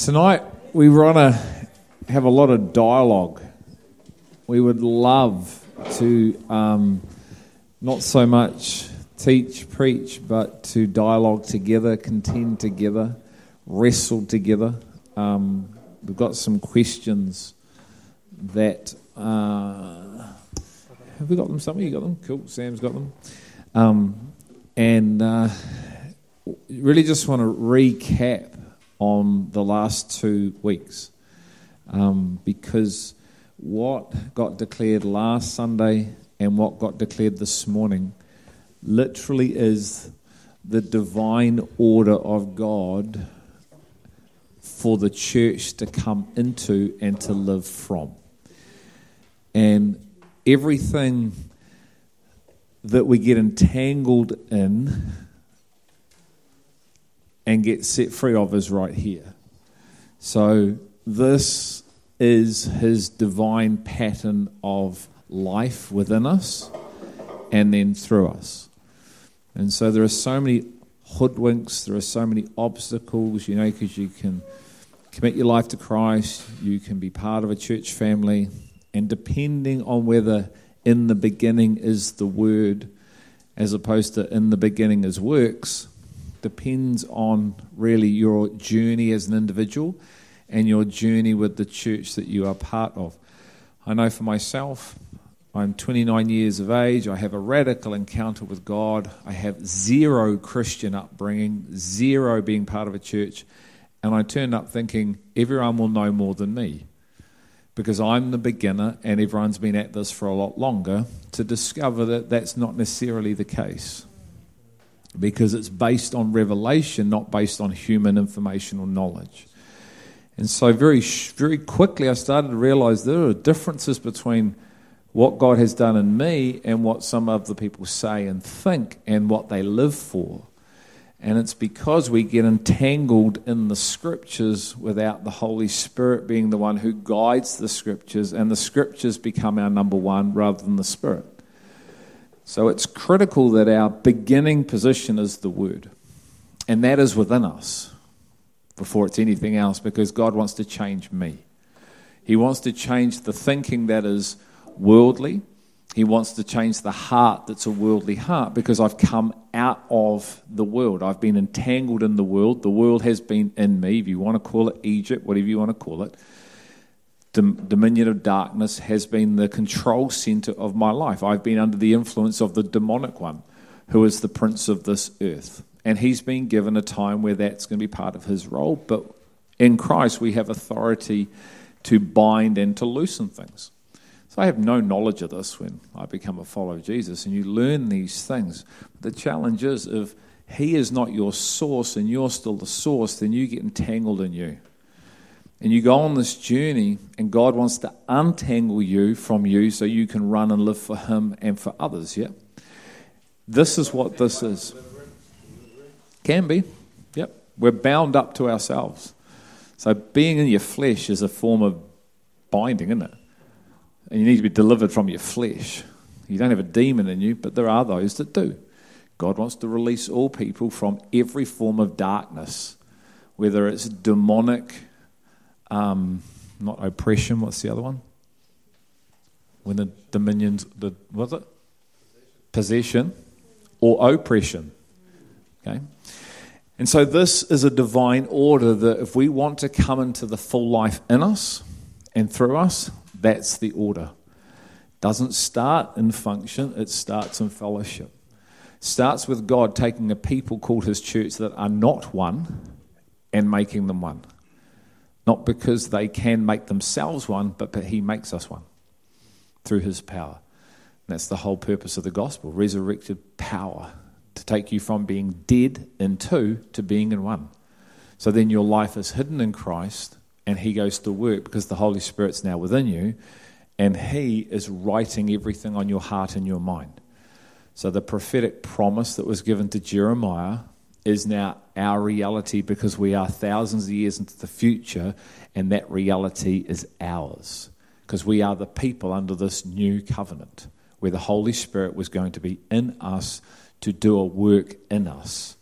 Tonight, we want to have a lot of dialogue. We would love to um, not so much teach, preach, but to dialogue together, contend together, wrestle together. Um, we've got some questions that. Uh, have we got them somewhere? You got them? Cool. Sam's got them. Um, and uh, really just want to recap on the last two weeks um, because what got declared last Sunday and what got declared this morning literally is the divine order of God for the church to come into and to live from. And everything that we get entangled in and get set free of is right here. So, this is his divine pattern of life within us and then through us. And so, there are so many hoodwinks, there are so many obstacles, you know, because you can commit your life to Christ, you can be part of a church family, and depending on whether in the beginning is the word as opposed to in the beginning is works, depends on really your journey as an individual and your journey with the church that you are part of. I know for myself, I'm 29 years of age. I have a radical encounter with God. I have zero Christian upbringing, zero being part of a church. And I turned up thinking, everyone will know more than me because I'm the beginner and everyone's been at this for a lot longer to discover that that's not necessarily the case because it's based on revelation, not based on human information or knowledge. And so, very, very quickly, I started to realize there are differences between what God has done in me and what some other people say and think and what they live for. And it's because we get entangled in the scriptures without the Holy Spirit being the one who guides the scriptures, and the scriptures become our number one rather than the Spirit. So it's critical that our beginning position is the Word. And that is within us before it's anything else because God wants to change me. He wants to change the thinking that is worldly. He wants to change the heart that's a worldly heart because I've come out of the world. I've been entangled in the world. The world has been in me, if you want to call it Egypt, whatever you want to call it dominion of darkness has been the control center of my life. I've been under the influence of the demonic one, who is the prince of this earth. And he's been given a time where that's going to be part of his role. But in Christ, we have authority to bind and to loosen things. So I have no knowledge of this when I become a follower of Jesus, and you learn these things. The challenge is if he is not your source and you're still the source, then you get entangled in you. And you go on this journey, and God wants to untangle you from you so you can run and live for Him and for others. Yeah? This is what this is. Can be. Yep. We're bound up to ourselves. So being in your flesh is a form of binding, isn't it? And you need to be delivered from your flesh. You don't have a demon in you, but there are those that do. God wants to release all people from every form of darkness, whether it's demonic um, not oppression. What's the other one? When the dominions, the was it possession or oppression? Okay. And so, this is a divine order that if we want to come into the full life in us and through us, that's the order. Doesn't start in function, it starts in fellowship. Starts with God taking a people called His church that are not one and making them one. Not because they can make themselves one, but He makes us one through His power. And that's the whole purpose of the gospel resurrected power to take you from being dead in two to being in one. So then your life is hidden in Christ and He goes to work because the Holy Spirit's now within you and He is writing everything on your heart and your mind. So the prophetic promise that was given to Jeremiah is now our reality because we are thousands of years into the future and that reality is ours because we are the people under this new covenant where the Holy Spirit was going to be in us to do a work in us.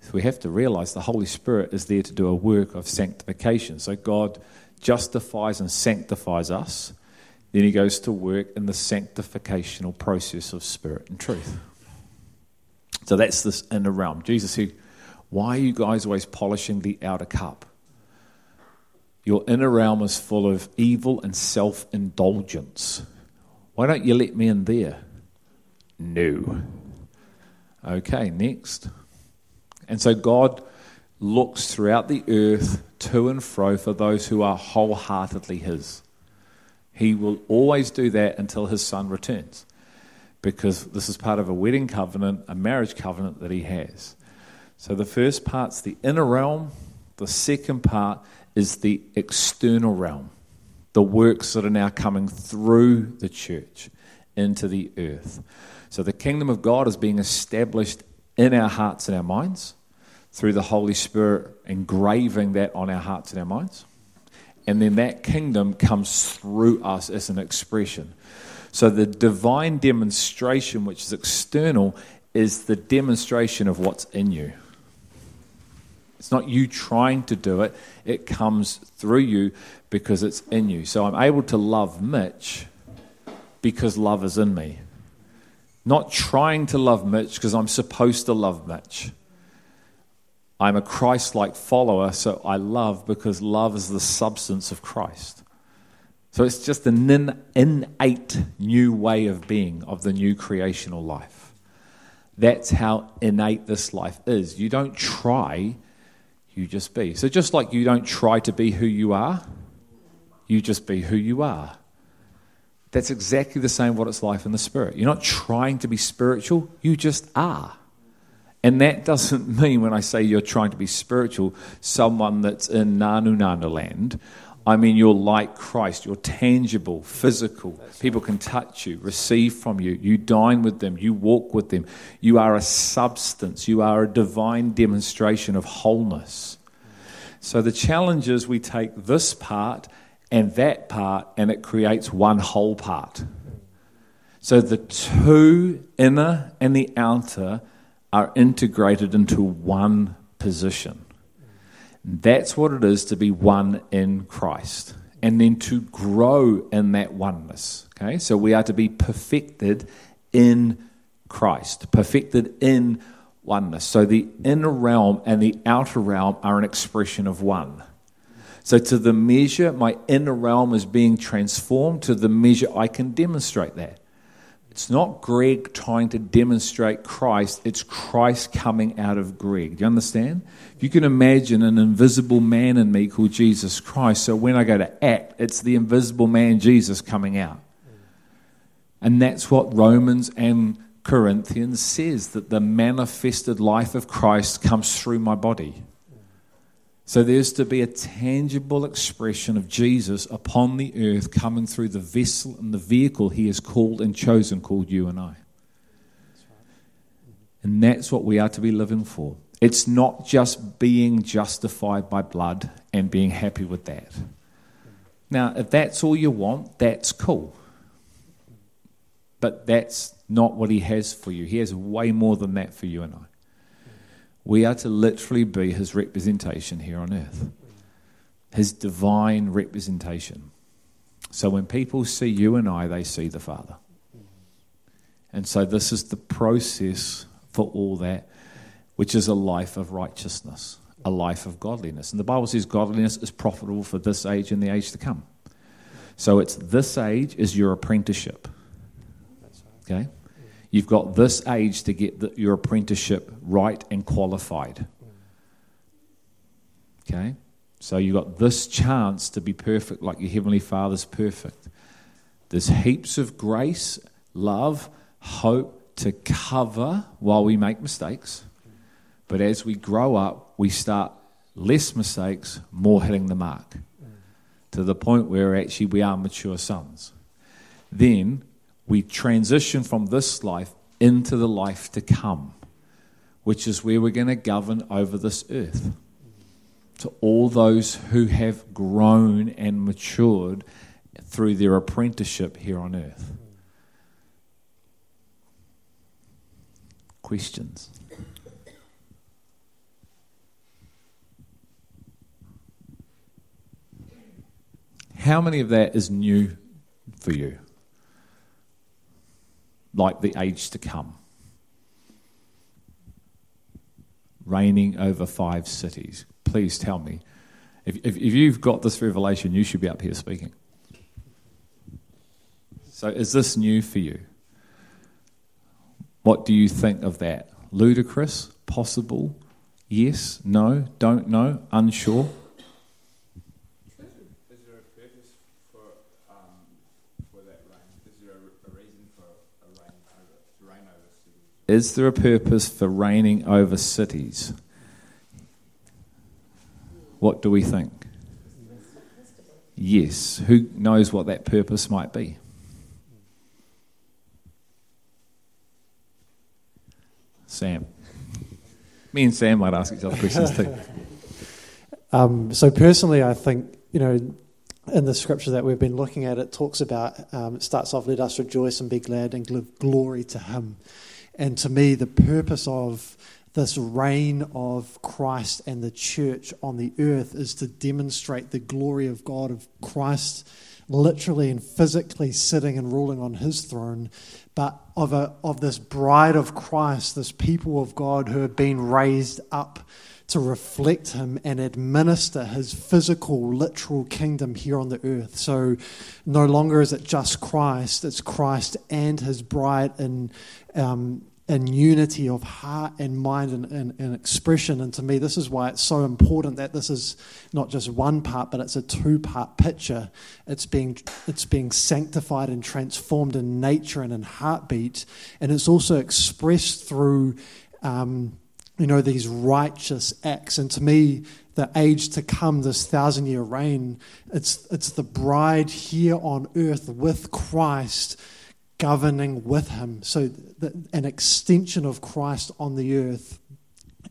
So we have to realize the Holy Spirit is there to do a work of sanctification. So God justifies and sanctifies us. Then he goes to work in the sanctificational process of spirit and truth. So that's this inner realm. Jesus said, Why are you guys always polishing the outer cup? Your inner realm is full of evil and self indulgence. Why don't you let me in there? No. Okay, next. And so God looks throughout the earth to and fro for those who are wholeheartedly His. He will always do that until His Son returns because this is part of a wedding covenant, a marriage covenant that He has. So the first part's the inner realm, the second part is the external realm, the works that are now coming through the church into the earth. So the kingdom of God is being established in our hearts and our minds through the Holy Spirit engraving that on our hearts and our minds. And then that kingdom comes through us as an expression. So the divine demonstration, which is external, is the demonstration of what's in you. It's not you trying to do it, it comes through you because it's in you. So I'm able to love Mitch because love is in me. Not trying to love Mitch because I'm supposed to love Mitch. I'm a Christ like follower, so I love because love is the substance of Christ. So it's just an innate new way of being of the new creational life. That's how innate this life is. You don't try you just be. So, just like you don't try to be who you are, you just be who you are. That's exactly the same what it's like in the spirit. You're not trying to be spiritual, you just are. And that doesn't mean when I say you're trying to be spiritual, someone that's in Nanu Nanu land I mean, you're like Christ. You're tangible, physical. People can touch you, receive from you. You dine with them. You walk with them. You are a substance. You are a divine demonstration of wholeness. So the challenge is we take this part and that part, and it creates one whole part. So the two, inner and the outer, are integrated into one position. That's what it is to be one in Christ. And then to grow in that oneness. Okay? So we are to be perfected in Christ, perfected in oneness. So the inner realm and the outer realm are an expression of one. So, to the measure my inner realm is being transformed, to the measure I can demonstrate that. It's not Greg trying to demonstrate Christ, it's Christ coming out of Greg. Do you understand? If you can imagine an invisible man in me called Jesus Christ, so when I go to act, it's the invisible man Jesus coming out. And that's what Romans and Corinthians says that the manifested life of Christ comes through my body. So there's to be a tangible expression of Jesus upon the earth coming through the vessel and the vehicle he has called and chosen, called you and I. And that's what we are to be living for. It's not just being justified by blood and being happy with that. Now, if that's all you want, that's cool. But that's not what he has for you. He has way more than that for you and I. We are to literally be his representation here on earth, his divine representation. So when people see you and I, they see the Father. And so this is the process for all that, which is a life of righteousness, a life of godliness. And the Bible says godliness is profitable for this age and the age to come. So it's this age is your apprenticeship. Okay? You've got this age to get the, your apprenticeship right and qualified. Okay? So you've got this chance to be perfect like your Heavenly Father's perfect. There's heaps of grace, love, hope to cover while we make mistakes. But as we grow up, we start less mistakes, more hitting the mark to the point where actually we are mature sons. Then we transition from this life into the life to come, which is where we're going to govern over this earth. To all those who have grown and matured through their apprenticeship here on earth. Questions? How many of that is new for you? Like the age to come. Reigning over five cities. Please tell me. If, if, if you've got this revelation, you should be up here speaking. So, is this new for you? What do you think of that? Ludicrous? Possible? Yes? No? Don't know? Unsure? Is there a purpose for reigning over cities? What do we think? Yes. Who knows what that purpose might be? Sam. Me and Sam might ask each other questions too. um, so, personally, I think, you know, in the scripture that we've been looking at, it talks about, um, it starts off, let us rejoice and be glad and give glory to Him. And to me, the purpose of this reign of Christ and the church on the earth is to demonstrate the glory of God, of Christ literally and physically sitting and ruling on his throne, but of, a, of this bride of Christ, this people of God who have been raised up to reflect him and administer his physical, literal kingdom here on the earth. So no longer is it just Christ, it's Christ and his bride in, um, in unity of heart and mind and, and, and, expression. And to me, this is why it's so important that this is not just one part, but it's a two part picture. It's being, it's being sanctified and transformed in nature and in heartbeat. And it's also expressed through, um, you know, these righteous acts. And to me, the age to come, this thousand year reign, it's, it's the bride here on earth with Christ governing with him. So, an extension of Christ on the earth,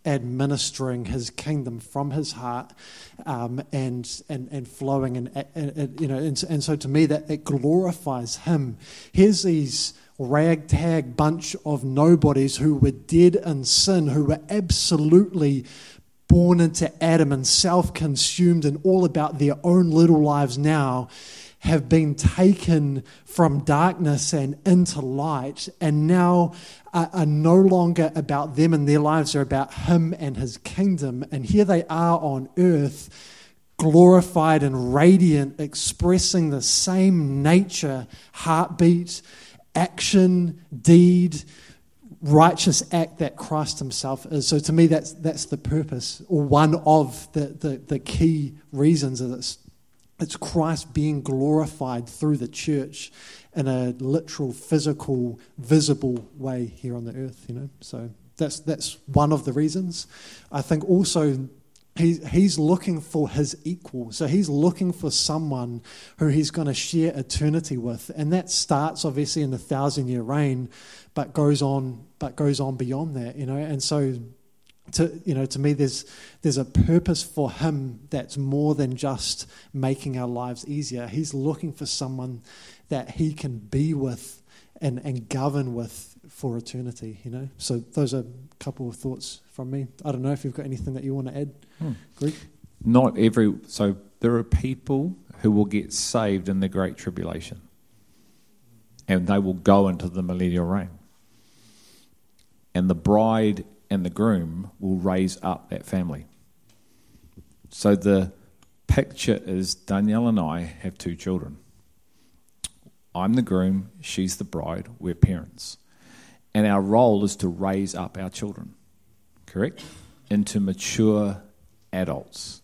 administering his kingdom from his heart um, and, and, and flowing. And, and you know, and, and so to me, that it glorifies him. Here's these ragtag bunch of nobodies who were dead in sin, who were absolutely born into Adam and self consumed and all about their own little lives now have been taken from darkness and into light, and now are, are, no longer about them and their lives, they're about Him and His kingdom. And here they are on earth, glorified and radiant, expressing the same nature, heartbeat, action, deed, righteous act that Christ Himself is. So to me, that's, that's the purpose, or one of the, the, the key reasons of this it's Christ being glorified through the church in a literal, physical, visible way here on the earth, you know. So that's that's one of the reasons. I think also he, he's looking for his equal. So he's looking for someone who he's going to share eternity with. And that starts obviously in the thousand year reign, but goes on but goes on beyond that, you know. And so to you know to me there's there's a purpose for him that's more than just making our lives easier he's looking for someone that he can be with and and govern with for eternity you know so those are couple of thoughts from me i don't know if you've got anything that you want to add hmm. Greg? not every so there are people who will get saved in the great tribulation and they will go into the millennial reign and the bride and the groom will raise up that family. So the picture is Danielle and I have two children. I'm the groom, she's the bride, we're parents. And our role is to raise up our children, correct? Into mature adults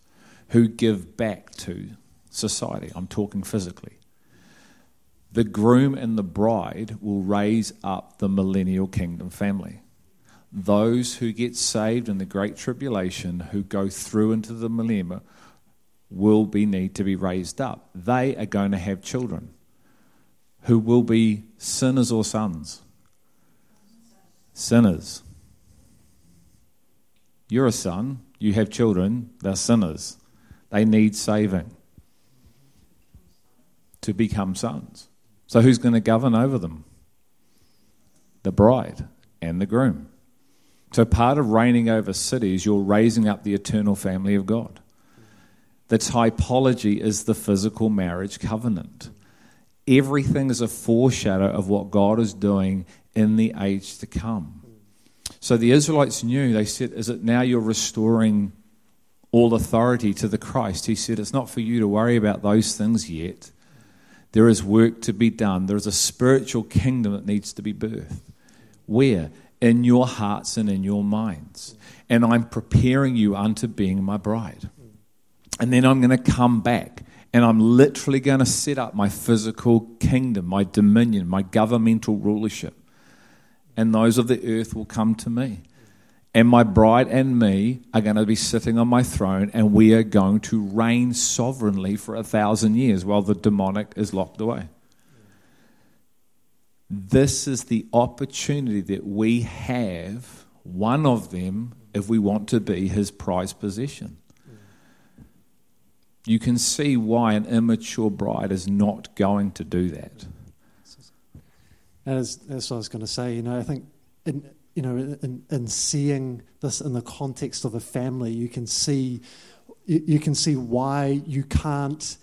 who give back to society. I'm talking physically. The groom and the bride will raise up the millennial kingdom family those who get saved in the great tribulation, who go through into the millennium, will be need to be raised up. They are going to have children who will be sinners or sons. Sinners. You're a son, you have children, they're sinners. They need saving to become sons. So, who's going to govern over them? The bride and the groom. So, part of reigning over cities, you're raising up the eternal family of God. The typology is the physical marriage covenant. Everything is a foreshadow of what God is doing in the age to come. So the Israelites knew, they said, Is it now you're restoring all authority to the Christ? He said, It's not for you to worry about those things yet. There is work to be done. There is a spiritual kingdom that needs to be birthed. Where? In your hearts and in your minds. And I'm preparing you unto being my bride. And then I'm going to come back and I'm literally going to set up my physical kingdom, my dominion, my governmental rulership. And those of the earth will come to me. And my bride and me are going to be sitting on my throne, and we are going to reign sovereignly for a thousand years while the demonic is locked away. This is the opportunity that we have, one of them, if we want to be his prized possession. You can see why an immature bride is not going to do that. As, that's what I was going to say. You know, I think in, you know, in, in seeing this in the context of a family, you can see you, you can see why you can't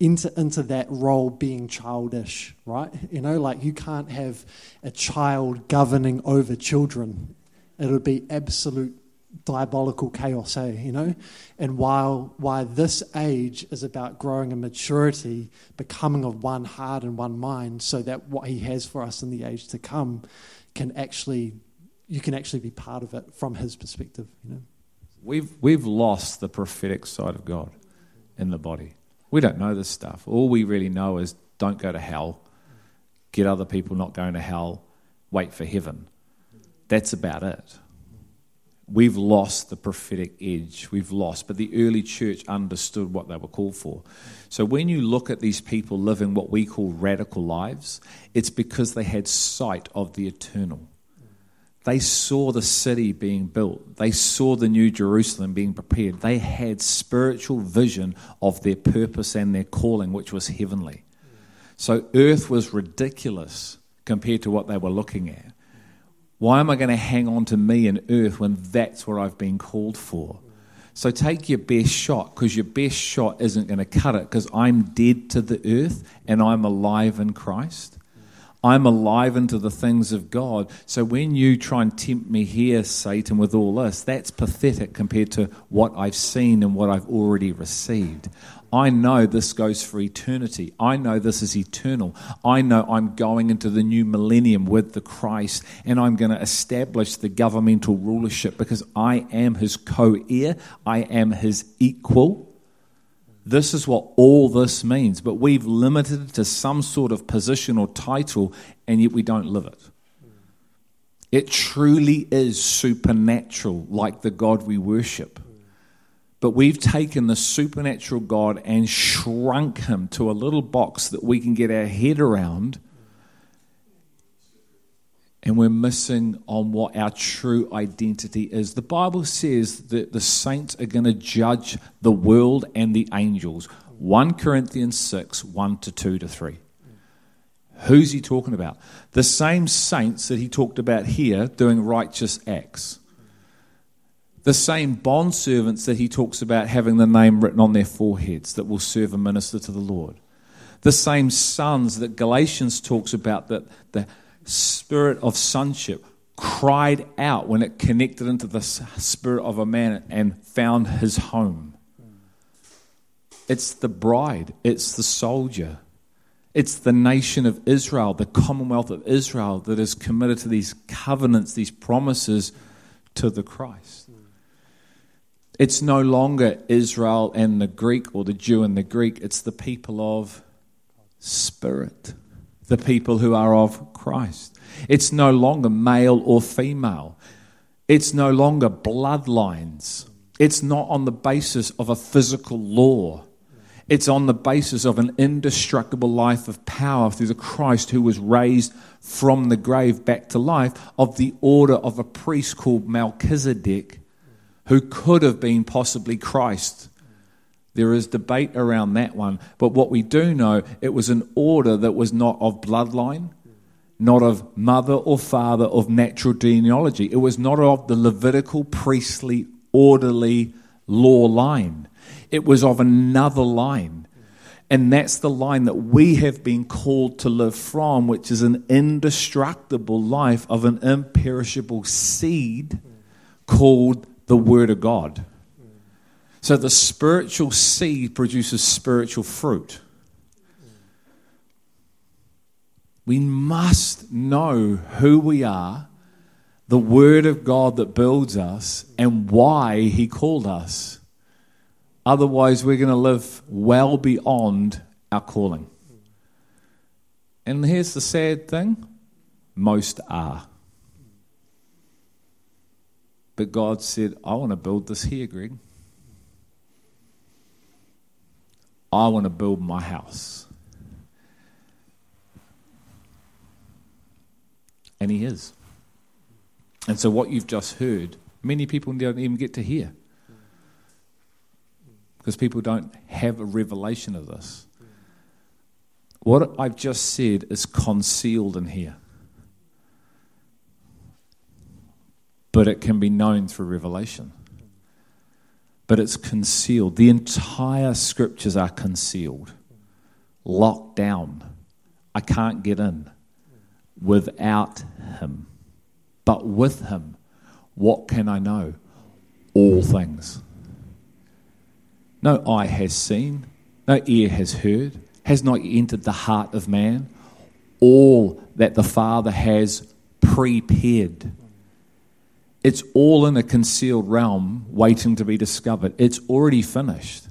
enter into that role being childish, right? You know, like you can't have a child governing over children. It would be absolute diabolical chaos, eh? You know? And while why this age is about growing in maturity, becoming of one heart and one mind, so that what he has for us in the age to come can actually you can actually be part of it from his perspective. You know, we've we've lost the prophetic side of God in the body. We don't know this stuff. All we really know is don't go to hell, get other people not going to hell, wait for heaven. That's about it. We've lost the prophetic edge. We've lost, but the early church understood what they were called for. So when you look at these people living what we call radical lives, it's because they had sight of the eternal. They saw the city being built. They saw the new Jerusalem being prepared. They had spiritual vision of their purpose and their calling, which was heavenly. So earth was ridiculous compared to what they were looking at. Why am I going to hang on to me and earth when that's what I've been called for? So take your best shot because your best shot isn't going to cut it because I'm dead to the earth and I'm alive in Christ. I'm alive into the things of God. So when you try and tempt me here, Satan, with all this, that's pathetic compared to what I've seen and what I've already received. I know this goes for eternity. I know this is eternal. I know I'm going into the new millennium with the Christ and I'm going to establish the governmental rulership because I am his co heir, I am his equal. This is what all this means, but we've limited it to some sort of position or title, and yet we don't live it. It truly is supernatural, like the God we worship. But we've taken the supernatural God and shrunk him to a little box that we can get our head around and we're missing on what our true identity is. The Bible says that the saints are going to judge the world and the angels. 1 Corinthians 6 1 to 2 to 3. Who's he talking about? The same saints that he talked about here doing righteous acts. The same bond servants that he talks about having the name written on their foreheads that will serve and minister to the Lord. The same sons that Galatians talks about that the spirit of sonship cried out when it connected into the spirit of a man and found his home. It's the bride, it's the soldier, it's the nation of Israel, the commonwealth of Israel that is committed to these covenants, these promises to the Christ. It's no longer Israel and the Greek or the Jew and the Greek, it's the people of spirit the people who are of Christ. It's no longer male or female. It's no longer bloodlines. It's not on the basis of a physical law. It's on the basis of an indestructible life of power through the Christ who was raised from the grave back to life, of the order of a priest called Melchizedek, who could have been possibly Christ there is debate around that one. But what we do know, it was an order that was not of bloodline, not of mother or father of natural genealogy. It was not of the Levitical priestly orderly law line. It was of another line. And that's the line that we have been called to live from, which is an indestructible life of an imperishable seed called the Word of God. So the spiritual seed produces spiritual fruit. We must know who we are, the Word of God that builds us, and why He called us. Otherwise, we're going to live well beyond our calling. And here's the sad thing most are. But God said, I want to build this here, Greg. I want to build my house. And He is. And so, what you've just heard, many people don't even get to hear because people don't have a revelation of this. What I've just said is concealed in here, but it can be known through revelation. But it's concealed. The entire scriptures are concealed, locked down. I can't get in without Him. But with Him, what can I know? All things. No eye has seen, no ear has heard, has not entered the heart of man all that the Father has prepared. It's all in a concealed realm waiting to be discovered. It's already finished.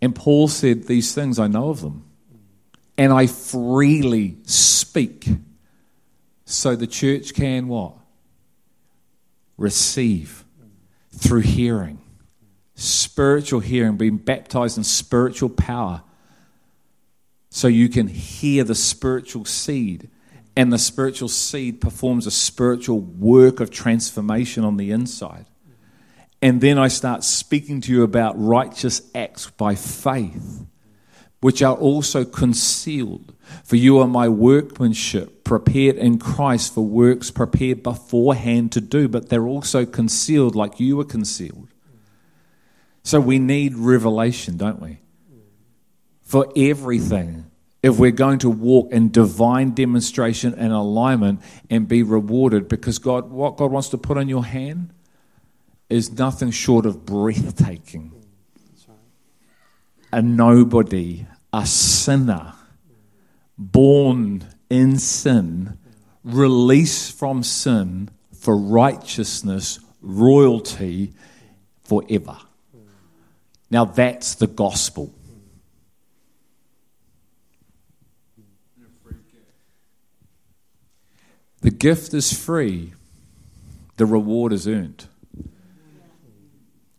And Paul said, These things I know of them, and I freely speak. So the church can what? Receive through hearing, spiritual hearing, being baptized in spiritual power. So you can hear the spiritual seed, and the spiritual seed performs a spiritual work of transformation on the inside. And then I start speaking to you about righteous acts by faith, which are also concealed. For you are my workmanship, prepared in Christ for works prepared beforehand to do, but they're also concealed like you were concealed. So we need revelation, don't we? For everything. If we're going to walk in divine demonstration and alignment and be rewarded, because God, what God wants to put in your hand is nothing short of breathtaking. A nobody, a sinner born in sin, released from sin for righteousness, royalty forever. Now that's the gospel. The gift is free, the reward is earned.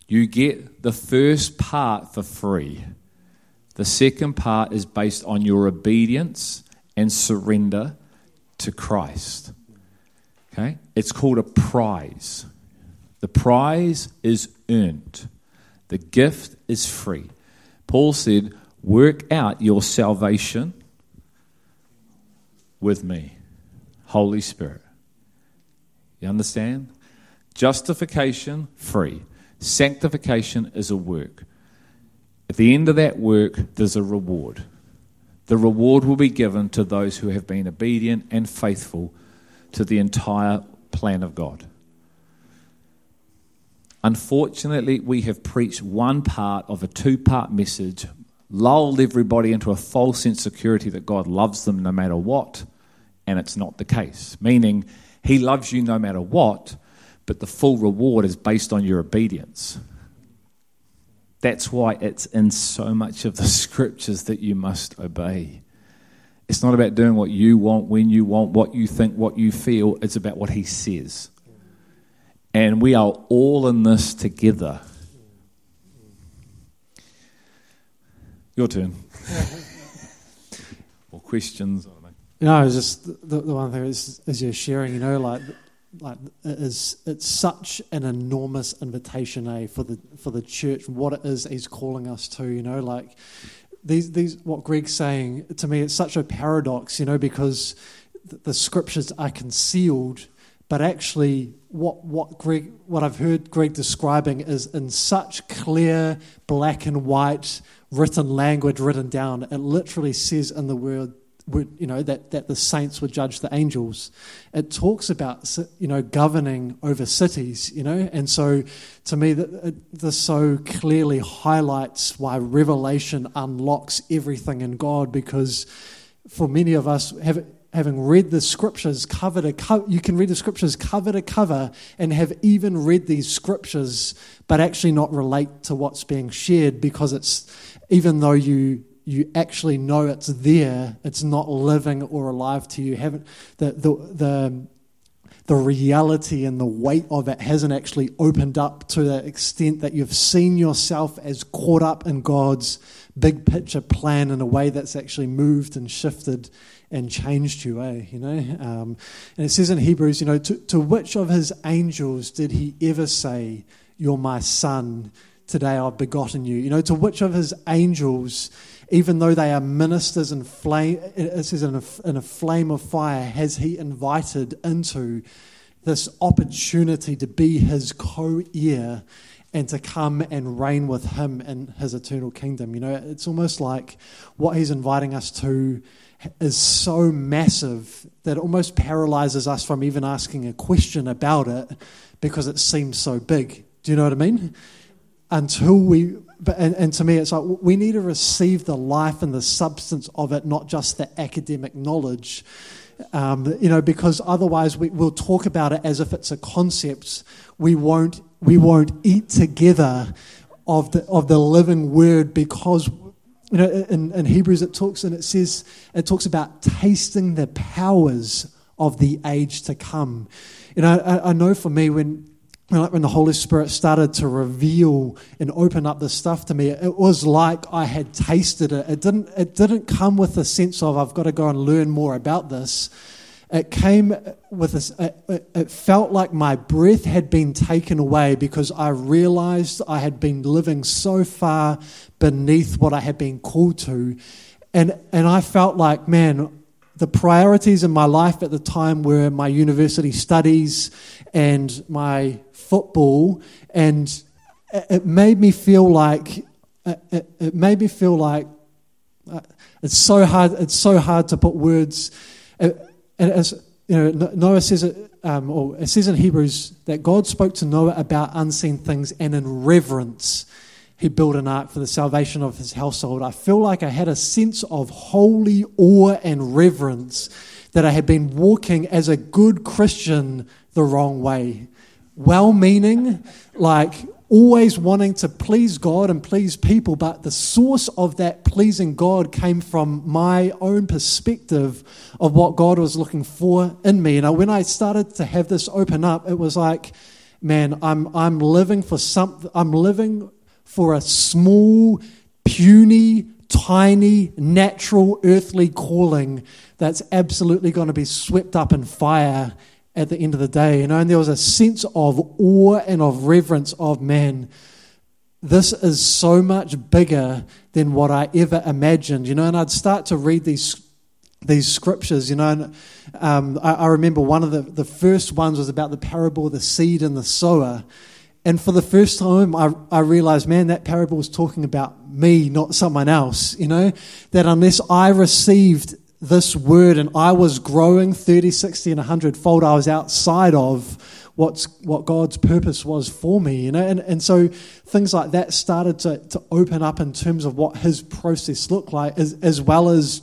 You get the first part for free. The second part is based on your obedience and surrender to Christ. Okay? It's called a prize. The prize is earned, the gift is free. Paul said, Work out your salvation with me, Holy Spirit. You understand? Justification, free. Sanctification is a work. At the end of that work, there's a reward. The reward will be given to those who have been obedient and faithful to the entire plan of God. Unfortunately, we have preached one part of a two part message, lulled everybody into a false insecurity that God loves them no matter what, and it's not the case. Meaning, He loves you no matter what, but the full reward is based on your obedience. That's why it's in so much of the scriptures that you must obey. It's not about doing what you want, when you want, what you think, what you feel. It's about what He says. And we are all in this together. Your turn. or questions. You know, just the, the one thing is, as you're sharing, you know, like like it is it's such an enormous invitation eh, for the for the church what it is he's calling us to you know like these these what Greg's saying to me it's such a paradox you know because the, the scriptures are concealed but actually, what, what, Greg, what I've heard Greg describing is in such clear black and white written language written down. It literally says in the word, you know, that, that the saints would judge the angels. It talks about, you know, governing over cities, you know, and so to me, this uh, so clearly highlights why Revelation unlocks everything in God because for many of us, have, having read the scriptures cover to cover, you can read the scriptures cover to cover and have even read these scriptures, but actually not relate to what's being shared because it's, even though you you actually know it's there, it's not living or alive to you. Haven't the the the the reality and the weight of it hasn't actually opened up to the extent that you've seen yourself as caught up in God's big picture plan in a way that's actually moved and shifted and changed you, eh? You know? Um, and it says in Hebrews, you know, to, to which of his angels did he ever say, You're my son, today I've begotten you? You know, to which of his angels, even though they are ministers in flame, it says in a, in a flame of fire, has he invited into this opportunity to be his co heir and to come and reign with him in his eternal kingdom. You know, it's almost like what he's inviting us to is so massive that it almost paralyzes us from even asking a question about it because it seems so big. Do you know what I mean? Until we, and, and to me, it's like we need to receive the life and the substance of it, not just the academic knowledge. Um, you know, because otherwise we, will talk about it as if it's a concept. We won't, we won't eat together of the, of the living word because you know, in, in Hebrews it talks and it says it talks about tasting the powers of the age to come. You know, I, I know for me when when the Holy Spirit started to reveal and open up this stuff to me, it was like I had tasted it. It didn't, it didn't come with a sense of I've got to go and learn more about this. It came with this, it, it felt like my breath had been taken away because I realized I had been living so far beneath what I had been called to. And, and I felt like, man, the priorities in my life at the time were my university studies and my football. And it made me feel like, it, made me feel like, uh, it's so hard, it's so hard to put words. It, and as you know, Noah says it, um, or it says in Hebrews that God spoke to Noah about unseen things, and in reverence, he built an ark for the salvation of his household. I feel like I had a sense of holy awe and reverence that I had been walking as a good Christian the wrong way. Well meaning, like always wanting to please God and please people, but the source of that pleasing God came from my own perspective of what God was looking for in me. And when I started to have this open up, it was like, man, I'm, I'm living for something, I'm living for a small, puny, tiny, natural, earthly calling that's absolutely going to be swept up in fire at the end of the day, you know, and there was a sense of awe and of reverence of man. This is so much bigger than what I ever imagined, you know, and I'd start to read these these scriptures, you know, and um, I, I remember one of the, the first ones was about the parable of the seed and the sower. And for the first time, I, I realized, man, that parable was talking about me, not someone else, you know, that unless I received this word and I was growing 30, 60, and 100 fold. I was outside of what's, what God's purpose was for me, you know. And, and so things like that started to, to open up in terms of what his process looked like, as, as well as,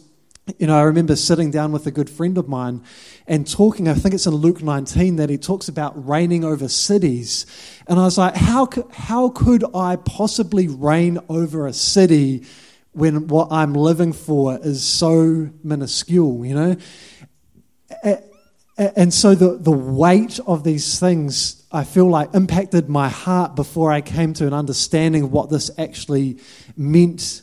you know, I remember sitting down with a good friend of mine and talking, I think it's in Luke 19 that he talks about reigning over cities. And I was like, how, how could I possibly reign over a city? when what I'm living for is so minuscule, you know? And so the, the weight of these things, I feel like, impacted my heart before I came to an understanding of what this actually meant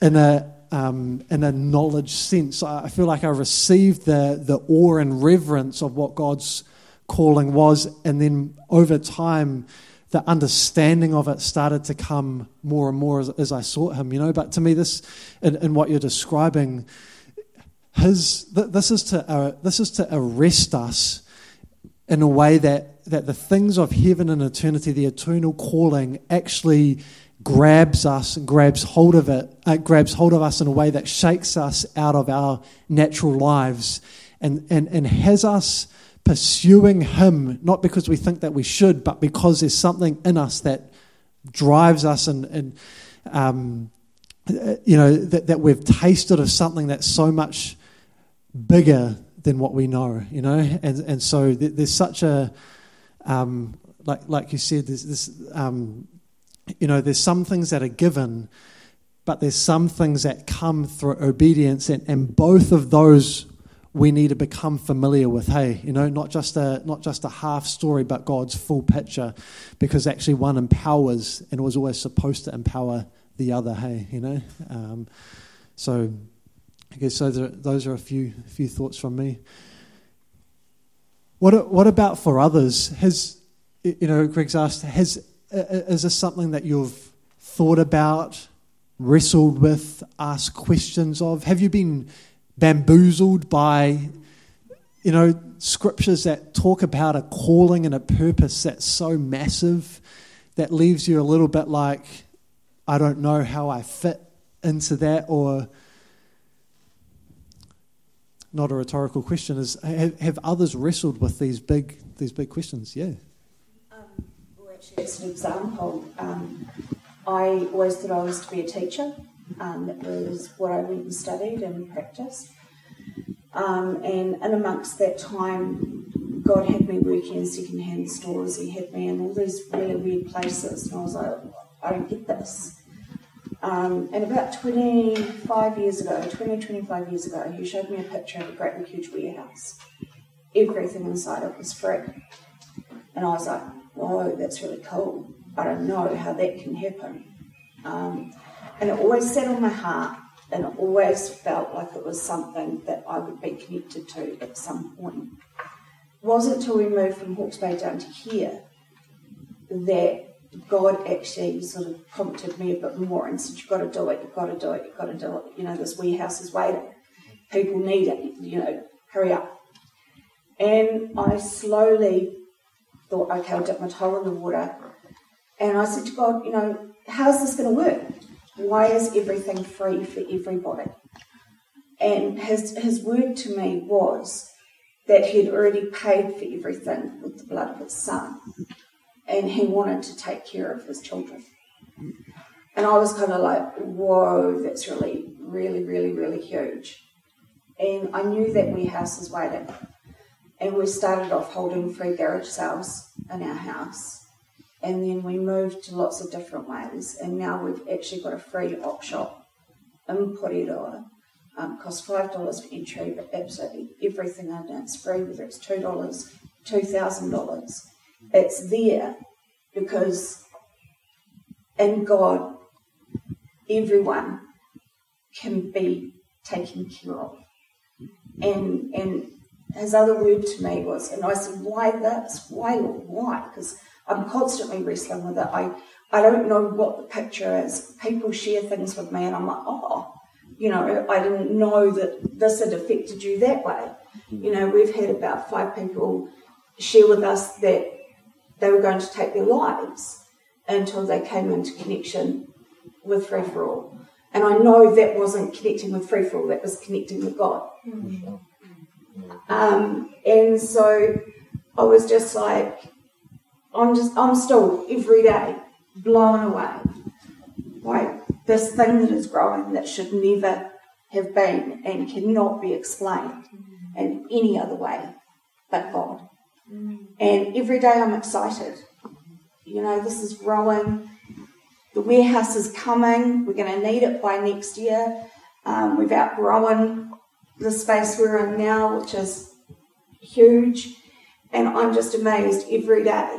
in a, um, in a knowledge sense. I feel like I received the, the awe and reverence of what God's calling was, and then over time, the understanding of it started to come more and more as, as I sought him, you know. But to me, this, in, in what you're describing, his, this, is to, uh, this is to arrest us in a way that, that the things of heaven and eternity, the eternal calling, actually grabs us and grabs hold of it, uh, grabs hold of us in a way that shakes us out of our natural lives and, and, and has us pursuing Him, not because we think that we should, but because there's something in us that drives us and, and um, you know, that, that we've tasted of something that's so much bigger than what we know, you know? And, and so there's such a, um, like, like you said, there's this, um, you know, there's some things that are given, but there's some things that come through obedience, and, and both of those we need to become familiar with. Hey, you know, not just a not just a half story, but God's full picture, because actually one empowers and was always supposed to empower the other. Hey, you know, um, so I guess those are, those are a few few thoughts from me. What what about for others? Has you know, Greg's asked, has is this something that you've thought about, wrestled with, asked questions of? Have you been bamboozled by, you know, scriptures that talk about a calling and a purpose that's so massive that leaves you a little bit like, I don't know how I fit into that, or not a rhetorical question is have, have others wrestled with these big these big questions? Yeah. Actually, as an example, um, I always thought I was to be a teacher. Um, that was what I went and studied and practiced. Um, and in amongst that time, God had me working in second-hand stores. He had me in all these really weird places, and I was like, I don't get this. Um, and about 25 years ago, 20, 25 years ago, he showed me a picture of a great big huge warehouse. Everything inside it was free. And I was like, whoa, that's really cool. I don't know how that can happen. Um, and it always sat on my heart and it always felt like it was something that I would be connected to at some point. It wasn't until we moved from Hawke's Bay down to here that God actually sort of prompted me a bit more and said, You've got to do it, you've got to do it, you've got to do it. You know, this warehouse is waiting. People need it, you know, hurry up. And I slowly thought, okay, I'll dip my toe in the water. And I said to God, you know, how's this going to work? Why is everything free for everybody? And his, his word to me was that he had already paid for everything with the blood of his son, and he wanted to take care of his children. And I was kind of like, whoa, that's really, really, really, really huge. And I knew that warehouse was waiting. And we started off holding free garage sales in our house and then we moved to lots of different ways, and now we've actually got a free op shop in Porirua. Um, costs five dollars for entry, but absolutely everything in it's free, whether it's two dollars, two thousand dollars. It's there because in God, everyone can be taken care of. And and his other word to me was, and I said, why this? Why, why? Because I'm constantly wrestling with it. I, I don't know what the picture is. People share things with me, and I'm like, oh, you know, I didn't know that this had affected you that way. Mm-hmm. You know, we've had about five people share with us that they were going to take their lives until they came into connection with Free for All. And I know that wasn't connecting with Free for All, that was connecting with God. Mm-hmm. Um, and so I was just like, I'm just, I'm still every day blown away by this thing that is growing that should never have been and cannot be explained in any other way but God. And every day I'm excited. You know, this is growing. The warehouse is coming. We're going to need it by next year. Um, we've outgrown the space we're in now, which is huge. And I'm just amazed every day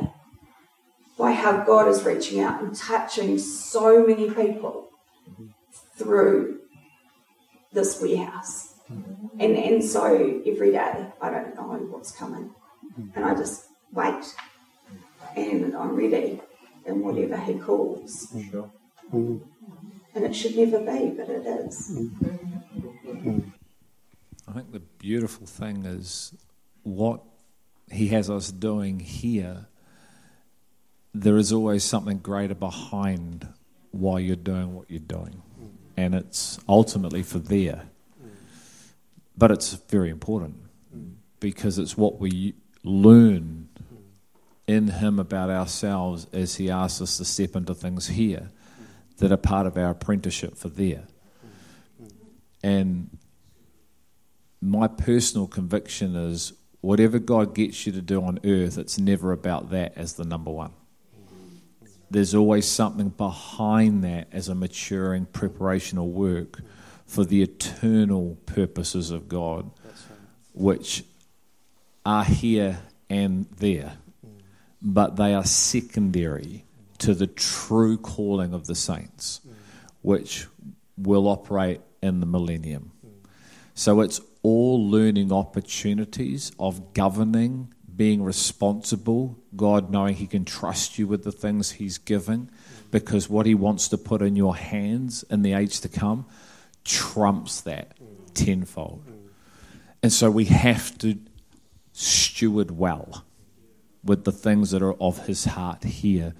by how God is reaching out and touching so many people through this warehouse. And, and so every day I don't know what's coming. And I just wait. And I'm ready in whatever He calls. Sure. And it should never be, but it is. I think the beautiful thing is what He has us doing here, there is always something greater behind why you're doing what you're doing. And it's ultimately for there. But it's very important because it's what we learn in Him about ourselves as He asks us to step into things here that are part of our apprenticeship for there. And my personal conviction is whatever God gets you to do on earth, it's never about that as the number one. There's always something behind that as a maturing preparational work for the eternal purposes of God, which are here and there, but they are secondary to the true calling of the saints, which will operate in the millennium. So it's all learning opportunities of governing, being responsible, God knowing He can trust you with the things He's giving, because what He wants to put in your hands in the age to come trumps that tenfold. And so we have to steward well with the things that are of His heart here,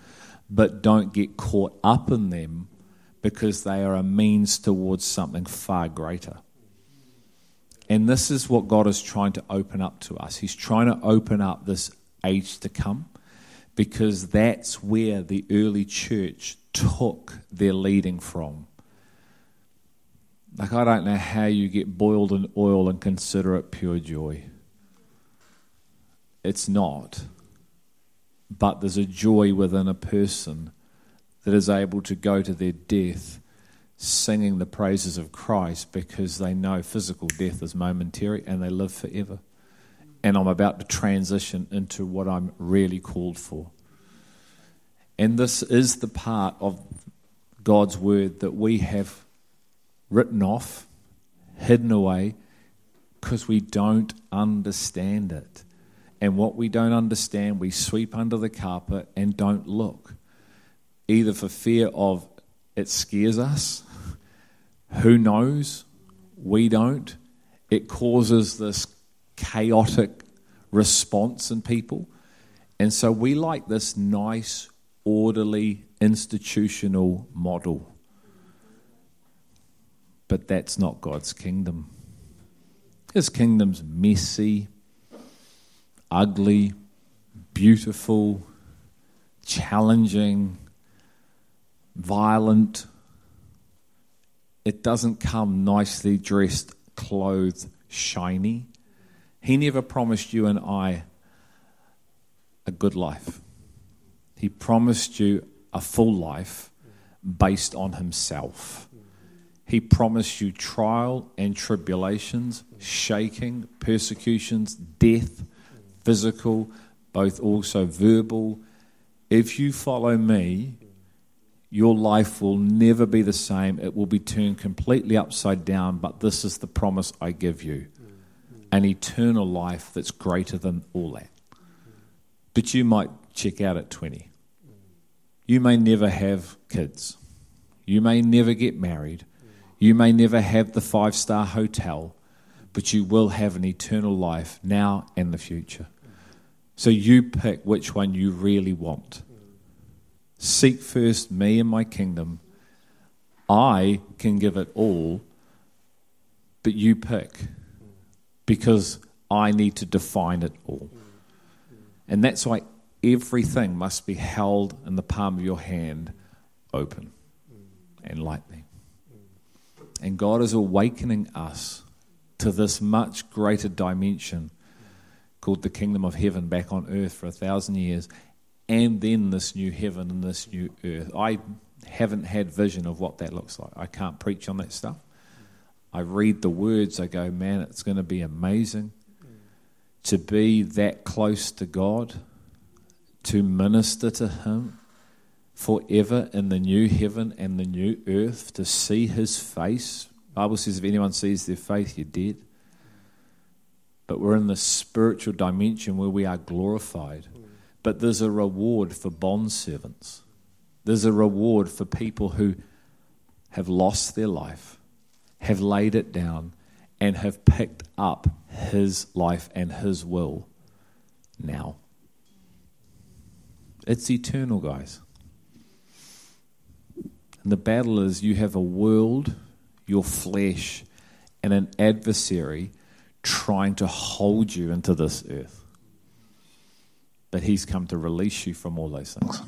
but don't get caught up in them because they are a means towards something far greater. And this is what God is trying to open up to us. He's trying to open up this age to come because that's where the early church took their leading from. Like, I don't know how you get boiled in oil and consider it pure joy. It's not. But there's a joy within a person that is able to go to their death singing the praises of Christ because they know physical death is momentary and they live forever. And I'm about to transition into what I'm really called for. And this is the part of God's word that we have written off, hidden away, because we don't understand it. And what we don't understand, we sweep under the carpet and don't look, either for fear of it scares us. Who knows? We don't. It causes this chaotic response in people. And so we like this nice, orderly, institutional model. But that's not God's kingdom. His kingdom's messy, ugly, beautiful, challenging, violent. It doesn't come nicely dressed, clothed, shiny. He never promised you and I a good life. He promised you a full life based on Himself. He promised you trial and tribulations, shaking, persecutions, death, physical, both also verbal. If you follow me, your life will never be the same. It will be turned completely upside down, but this is the promise I give you an eternal life that's greater than all that. But you might check out at 20. You may never have kids. You may never get married. You may never have the five star hotel, but you will have an eternal life now and the future. So you pick which one you really want. Seek first me and my kingdom. I can give it all, but you pick because I need to define it all. And that's why everything must be held in the palm of your hand open and lightly. And God is awakening us to this much greater dimension called the kingdom of heaven back on earth for a thousand years, and then this new heaven and this new earth. I haven't had vision of what that looks like. I can't preach on that stuff. I read the words, I go, man, it's going to be amazing to be that close to God, to minister to Him forever in the new heaven and the new earth, to see His face. Bible says, if anyone sees their face, you're dead. But we're in the spiritual dimension where we are glorified. But there's a reward for bond servants. There's a reward for people who have lost their life have laid it down and have picked up his life and his will now. It's eternal, guys. And the battle is you have a world, your flesh, and an adversary trying to hold you into this earth. But he's come to release you from all those things.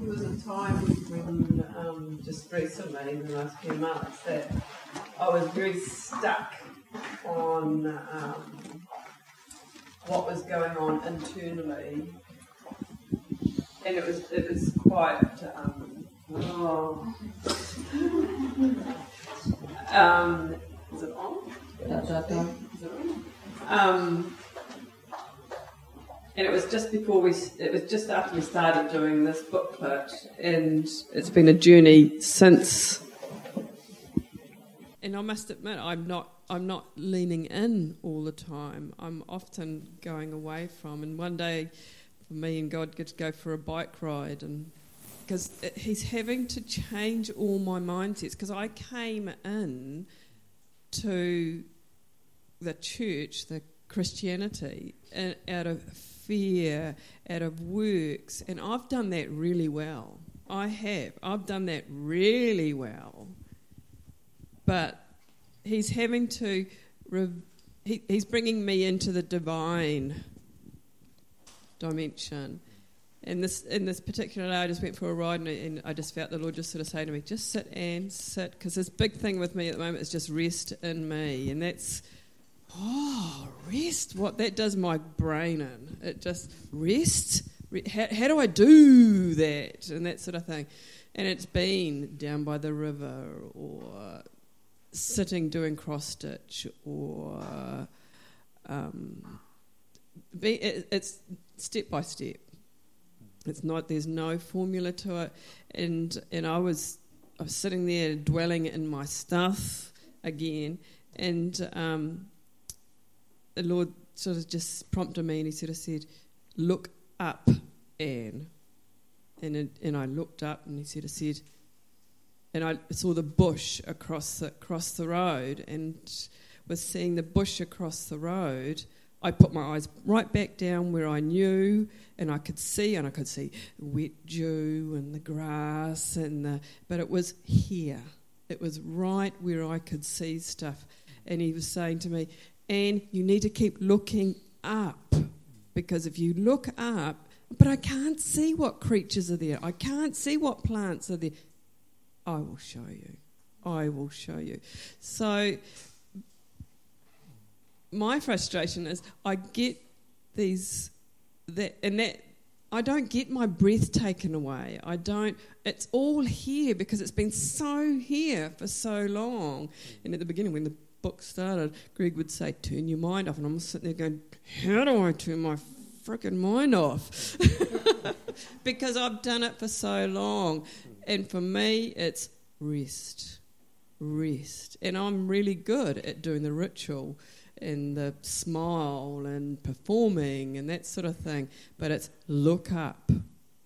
There was a time when, um, just recently, in the last few months, that I was very stuck on um, what was going on internally, and it was it was quite. Um, oh. um, is it on? Is it on? Um, and it was just before we, it was just after we started doing this booklet, and it's been a journey since. And I must admit, I'm not, I'm not leaning in all the time. I'm often going away from. And one day, me and God get to go for a bike ride, and because He's having to change all my mindsets. Because I came in to the church, the Christianity, out of fear, out of works. And I've done that really well. I have. I've done that really well. But he's having to, he, he's bringing me into the divine dimension. And this, in this particular day, I just went for a ride and, and I just felt the Lord just sort of say to me, just sit and sit. Because this big thing with me at the moment is just rest in me. And that's oh, rest. What that does my brain in. It just rest. How, how do I do that? And that sort of thing. And it's been down by the river or sitting doing cross stitch or um, be, it, it's step by step. It's not. There's no formula to it. And and I was I was sitting there dwelling in my stuff again, and um, the Lord sort of just prompted me and he sort of said, Look up, Anne. And, it, and I looked up and he sort of said, and I saw the bush across the, across the road and was seeing the bush across the road. I put my eyes right back down where I knew and I could see and I could see wet dew and the grass and the but it was here. It was right where I could see stuff. And he was saying to me, and you need to keep looking up because if you look up, but I can't see what creatures are there, I can't see what plants are there, I will show you. I will show you. So, my frustration is I get these, that, and that I don't get my breath taken away. I don't, it's all here because it's been so here for so long. And at the beginning, when the book started, Greg would say, Turn your mind off. And I'm sitting there going, How do I turn my freaking mind off? because I've done it for so long. And for me, it's rest. Rest. And I'm really good at doing the ritual and the smile and performing and that sort of thing. But it's look up.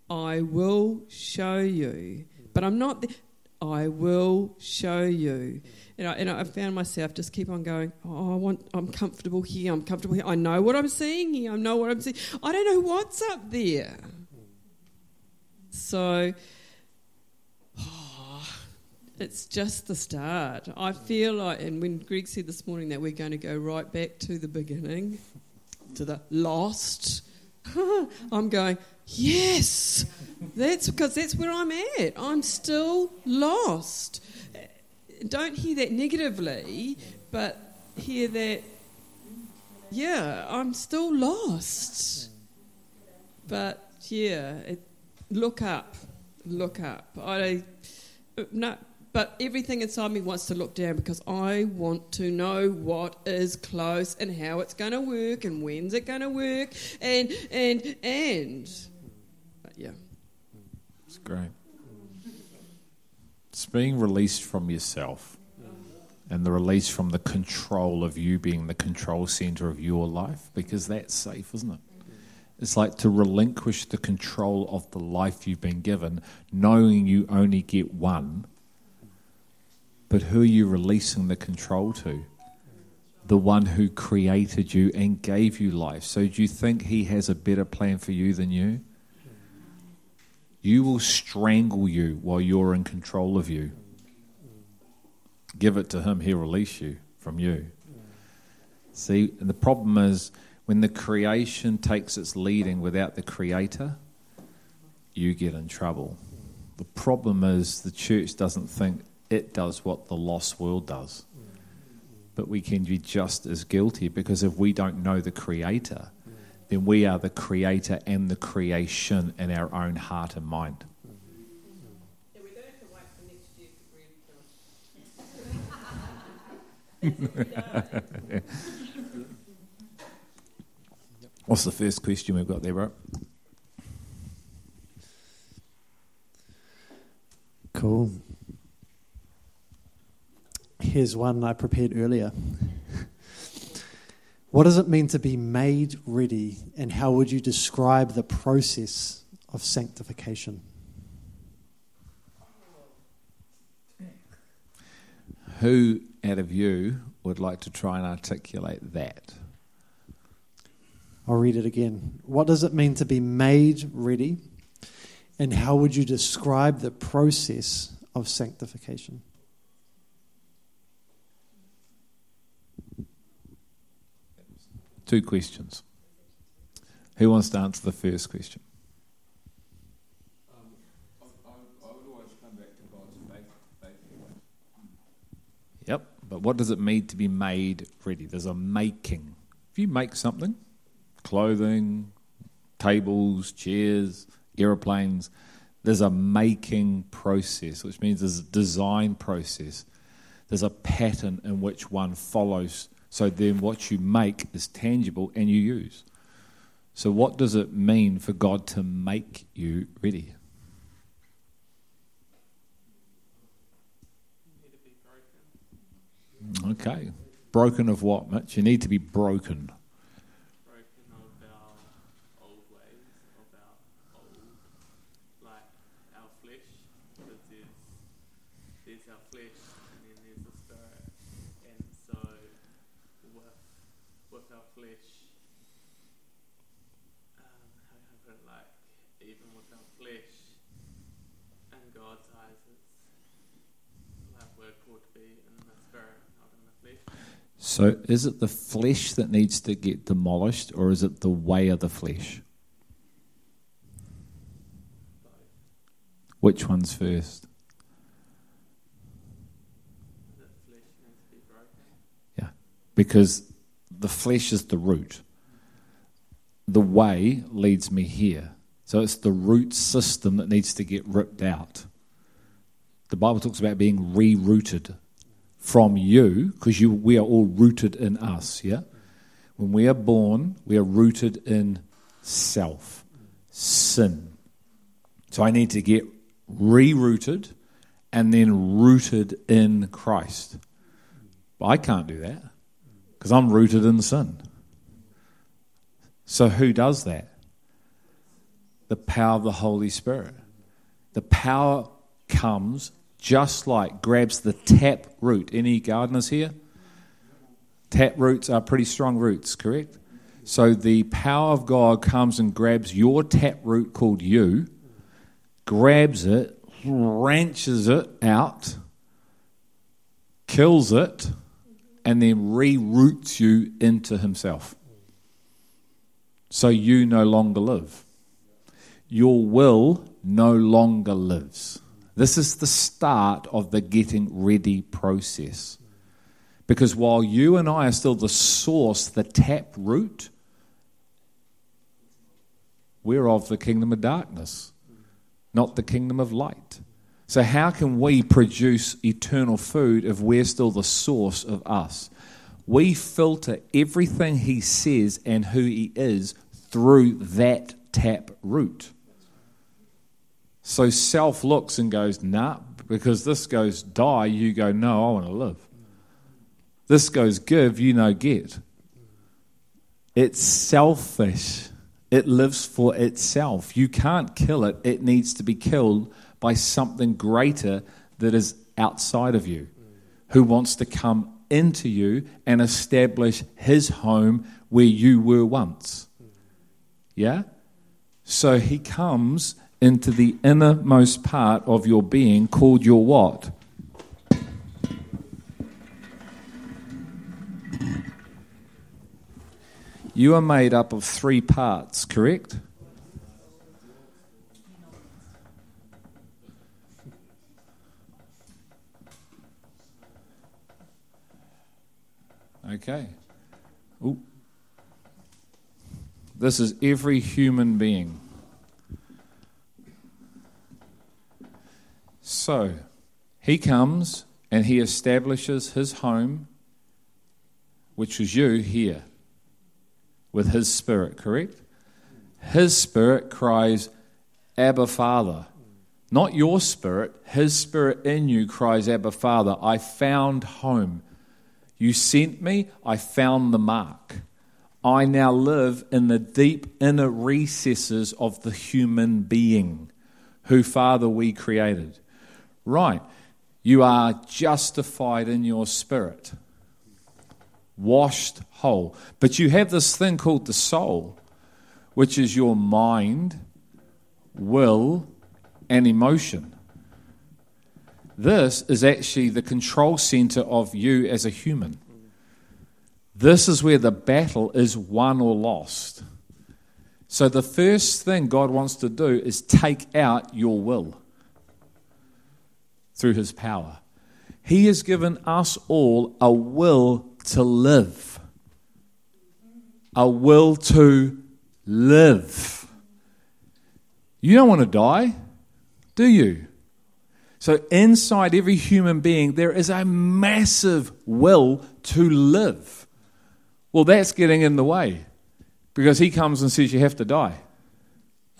I will show you. But I'm not. I will show you. And I, and I found myself just keep on going, oh, I want, I'm comfortable here, I'm comfortable here. I know what I'm seeing here, I know what I'm seeing. I don't know what's up there. So, oh, it's just the start. I feel like, and when Greg said this morning that we're going to go right back to the beginning, to the lost, I'm going, yes, that's because that's where I'm at. I'm still lost don't hear that negatively, but hear that, yeah, I'm still lost. But yeah, it, look up, look up. I no, but everything inside me wants to look down because I want to know what is close and how it's going to work and when's it going to work and and and. Great. It's being released from yourself and the release from the control of you being the control center of your life because that's safe, isn't it? It's like to relinquish the control of the life you've been given, knowing you only get one. But who are you releasing the control to? the one who created you and gave you life. So do you think he has a better plan for you than you? You will strangle you while you're in control of you. Give it to him, he'll release you from you. See, and the problem is when the creation takes its leading without the creator, you get in trouble. The problem is the church doesn't think it does what the lost world does. But we can be just as guilty because if we don't know the creator, then we are the creator and the creation in our own heart and mind. Yeah, we don't have to wait for next year to What's the first question we've got there, bro? Cool. Here's one I prepared earlier. What does it mean to be made ready, and how would you describe the process of sanctification? Who out of you would like to try and articulate that? I'll read it again. What does it mean to be made ready? And how would you describe the process of sanctification? Two questions. Who wants to answer the first question? Yep, but what does it mean to be made ready? There's a making. If you make something, clothing, tables, chairs, aeroplanes, there's a making process, which means there's a design process. There's a pattern in which one follows. So then what you make is tangible and you use. So, what does it mean for God to make you ready? Okay. Broken of what, Mitch? You need to be broken. broken of our old ways, of our old, like our flesh, and then there's the spirit. And so with, with our flesh, um, how can I put it, like, even with our flesh, in God's eyes, it's like we're called to be in the spirit, not in the flesh. So, is it the flesh that needs to get demolished, or is it the way of the flesh? Both. Which one's first? The flesh needs to be broken. Because the flesh is the root. The way leads me here. So, it's the root system that needs to get ripped out. The Bible talks about being rerouted from you, because you we are all rooted in us, yeah? When we are born, we are rooted in self, sin. So I need to get rerouted and then rooted in Christ. But I can't do that because I'm rooted in sin. So who does that? The power of the Holy Spirit. The power comes just like grabs the tap root. Any gardeners here? Tap roots are pretty strong roots, correct? So the power of God comes and grabs your tap root called you, grabs it, wrenches it out, kills it, and then reroots you into Himself. So you no longer live. Your will no longer lives. This is the start of the getting ready process. Because while you and I are still the source, the tap root, we're of the kingdom of darkness, not the kingdom of light. So, how can we produce eternal food if we're still the source of us? We filter everything he says and who he is through that tap root. So self looks and goes, nah, because this goes die, you go, no, I want to live. This goes give, you know, get. It's selfish. It lives for itself. You can't kill it. It needs to be killed by something greater that is outside of you, who wants to come into you and establish his home where you were once. Yeah? So he comes into the innermost part of your being called your what? You are made up of three parts, correct? Okay. Ooh. This is every human being. So, he comes and he establishes his home, which is you here, with his spirit, correct? His spirit cries, Abba, Father. Not your spirit, his spirit in you cries, Abba, Father. I found home. You sent me, I found the mark. I now live in the deep inner recesses of the human being who, Father, we created. Right, you are justified in your spirit, washed whole. But you have this thing called the soul, which is your mind, will, and emotion. This is actually the control center of you as a human. This is where the battle is won or lost. So, the first thing God wants to do is take out your will through his power. He has given us all a will to live, a will to live. You don't want to die, do you? So, inside every human being, there is a massive will to live. Well, that's getting in the way because he comes and says you have to die.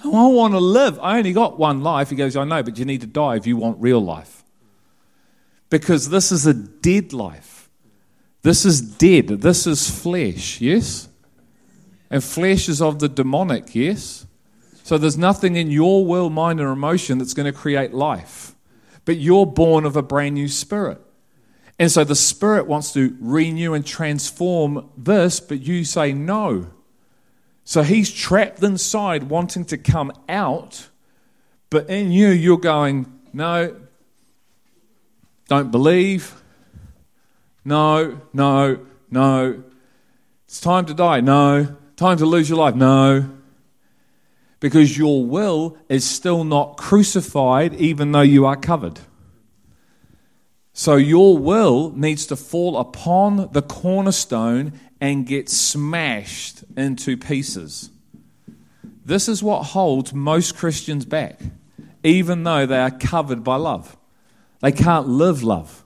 Oh, I want to live. I only got one life. He goes, I know, but you need to die if you want real life. Because this is a dead life. This is dead. This is flesh, yes? And flesh is of the demonic, yes? So there's nothing in your will, mind, or emotion that's going to create life but you're born of a brand new spirit. And so the spirit wants to renew and transform this, but you say no. So he's trapped inside wanting to come out, but in you, you're going, no, don't believe, no, no, no. It's time to die, no. Time to lose your life, no because your will is still not crucified, even though you are covered. So your will needs to fall upon the cornerstone and get smashed into pieces. This is what holds most Christians back, even though they are covered by love. They can't live love.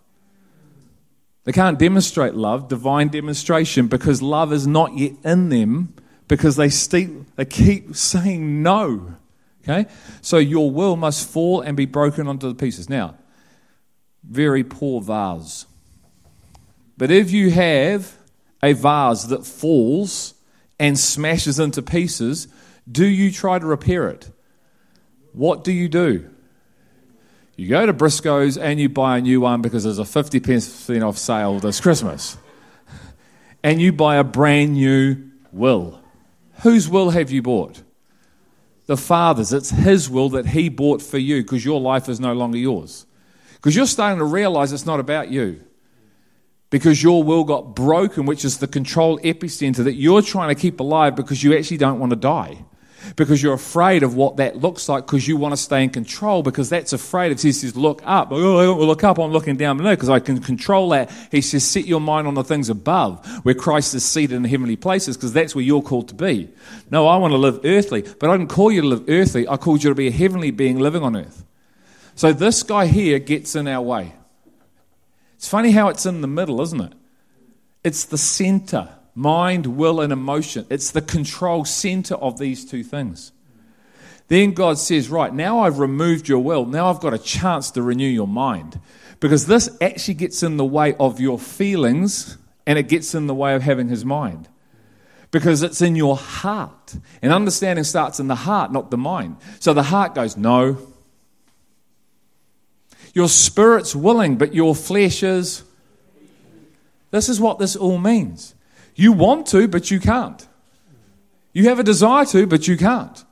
They can't demonstrate love, divine demonstration, because love is not yet in them because they, they keep saying no. Okay? So your will must fall and be broken onto the pieces. Now, very poor vase. But if you have a vase that falls and smashes into pieces, do you try to repair it? What do you do? You go to Briscoe's and you buy a new one because there's a 50% off sale this Christmas. And you buy a brand new will. Whose will have you bought? The Father's. It's His will that He bought for you because your life is no longer yours. Because you're starting to realize it's not about you. Because your will got broken, which is the control epicenter that you're trying to keep alive because you actually don't want to die because you're afraid of what that looks like because you want to stay in control because that's afraid. If he says, look up, oh, I don't look up, I'm looking down below because I can control that. He says, set your mind on the things above where Christ is seated in heavenly places because that's where you're called to be. No, I want to live earthly, but I didn't call you to live earthly. I called you to be a heavenly being living on earth. So this guy here gets in our way. It's funny how it's in the middle, isn't it? It's the center mind, will, and emotion. It's the control center of these two things. Then God says, Right, now I've removed your will. Now I've got a chance to renew your mind. Because this actually gets in the way of your feelings and it gets in the way of having his mind. Because it's in your heart. And understanding starts in the heart, not the mind. So the heart goes, No. Your spirit's willing, but your flesh is This is what this all means. You want to, but you can't. You have a desire to, but you can't.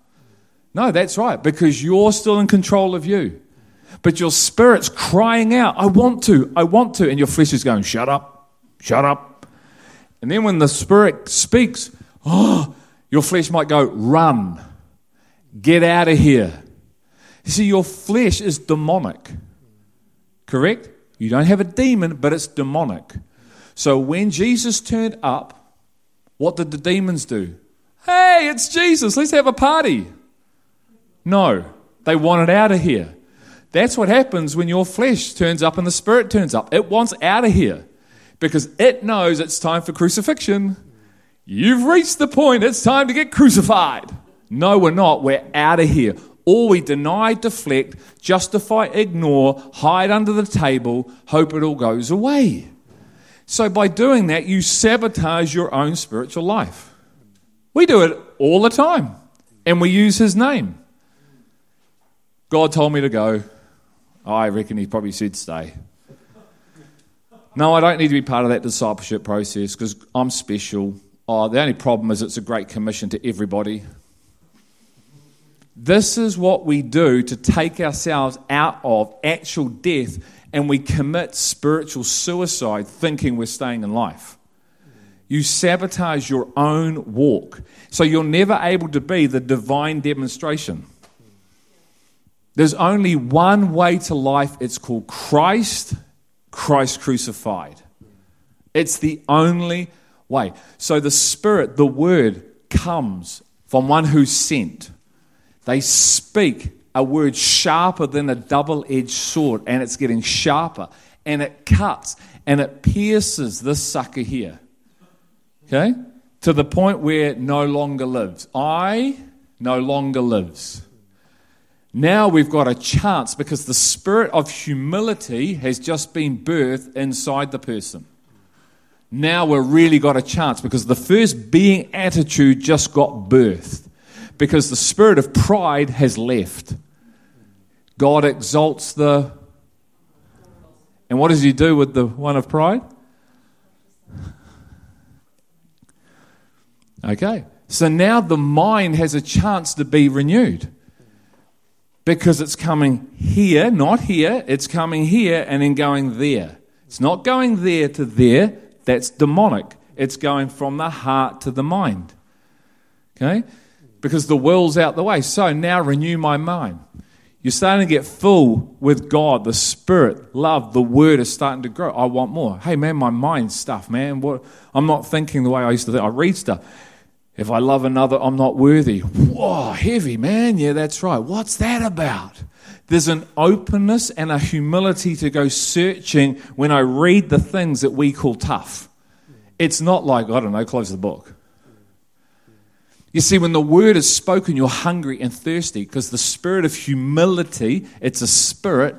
No, that's right, because you're still in control of you. But your spirit's crying out, I want to, I want to. And your flesh is going, shut up, shut up. And then when the spirit speaks, oh, your flesh might go, run, get out of here. You see, your flesh is demonic, correct? You don't have a demon, but it's demonic. So when Jesus turned up, what did the demons do? Hey, it's Jesus, let's have a party. No, they wanted out of here. That's what happens when your flesh turns up and the spirit turns up. It wants out of here because it knows it's time for crucifixion. You've reached the point, it's time to get crucified. No, we're not. We're out of here. Or we deny, deflect, justify, ignore, hide under the table, hope it all goes away. So by doing that, you sabotage your own spiritual life. We do it all the time, and we use His name. God told me to go. Oh, I reckon He probably said stay. No, I don't need to be part of that discipleship process because I'm special. Oh, the only problem is it's a great commission to everybody. This is what we do to take ourselves out of actual death and we commit spiritual suicide thinking we're staying in life. You sabotage your own walk. So you're never able to be the divine demonstration. There's only one way to life. It's called Christ, Christ crucified. It's the only way. So the Spirit, the Word, comes from one who's sent. They speak a word sharper than a double edged sword, and it's getting sharper, and it cuts, and it pierces this sucker here. Okay? To the point where it no longer lives. I no longer lives. Now we've got a chance because the spirit of humility has just been birthed inside the person. Now we've really got a chance because the first beatitude just got birthed because the spirit of pride has left. God exalts the. And what does he do with the one of pride? Okay. So now the mind has a chance to be renewed because it's coming here, not here, it's coming here and then going there. It's not going there to there, that's demonic. It's going from the heart to the mind. Okay? Because the will's out the way. So now renew my mind. You're starting to get full with God, the Spirit, love, the Word is starting to grow. I want more. Hey man, my mind's stuff, man. What I'm not thinking the way I used to think. I read stuff. If I love another, I'm not worthy. Whoa, heavy, man. Yeah, that's right. What's that about? There's an openness and a humility to go searching when I read the things that we call tough. It's not like, I don't know, close the book. You see, when the word is spoken, you're hungry and thirsty because the spirit of humility, it's a spirit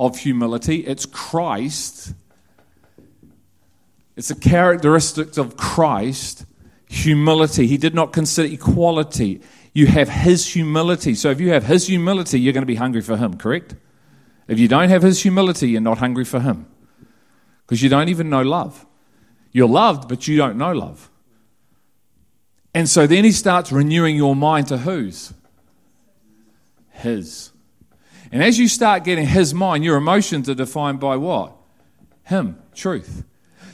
of humility. It's Christ. It's a characteristic of Christ humility. He did not consider equality. You have his humility. So if you have his humility, you're going to be hungry for him, correct? If you don't have his humility, you're not hungry for him because you don't even know love. You're loved, but you don't know love. And so then he starts renewing your mind to whose? His. And as you start getting his mind, your emotions are defined by what? Him, truth.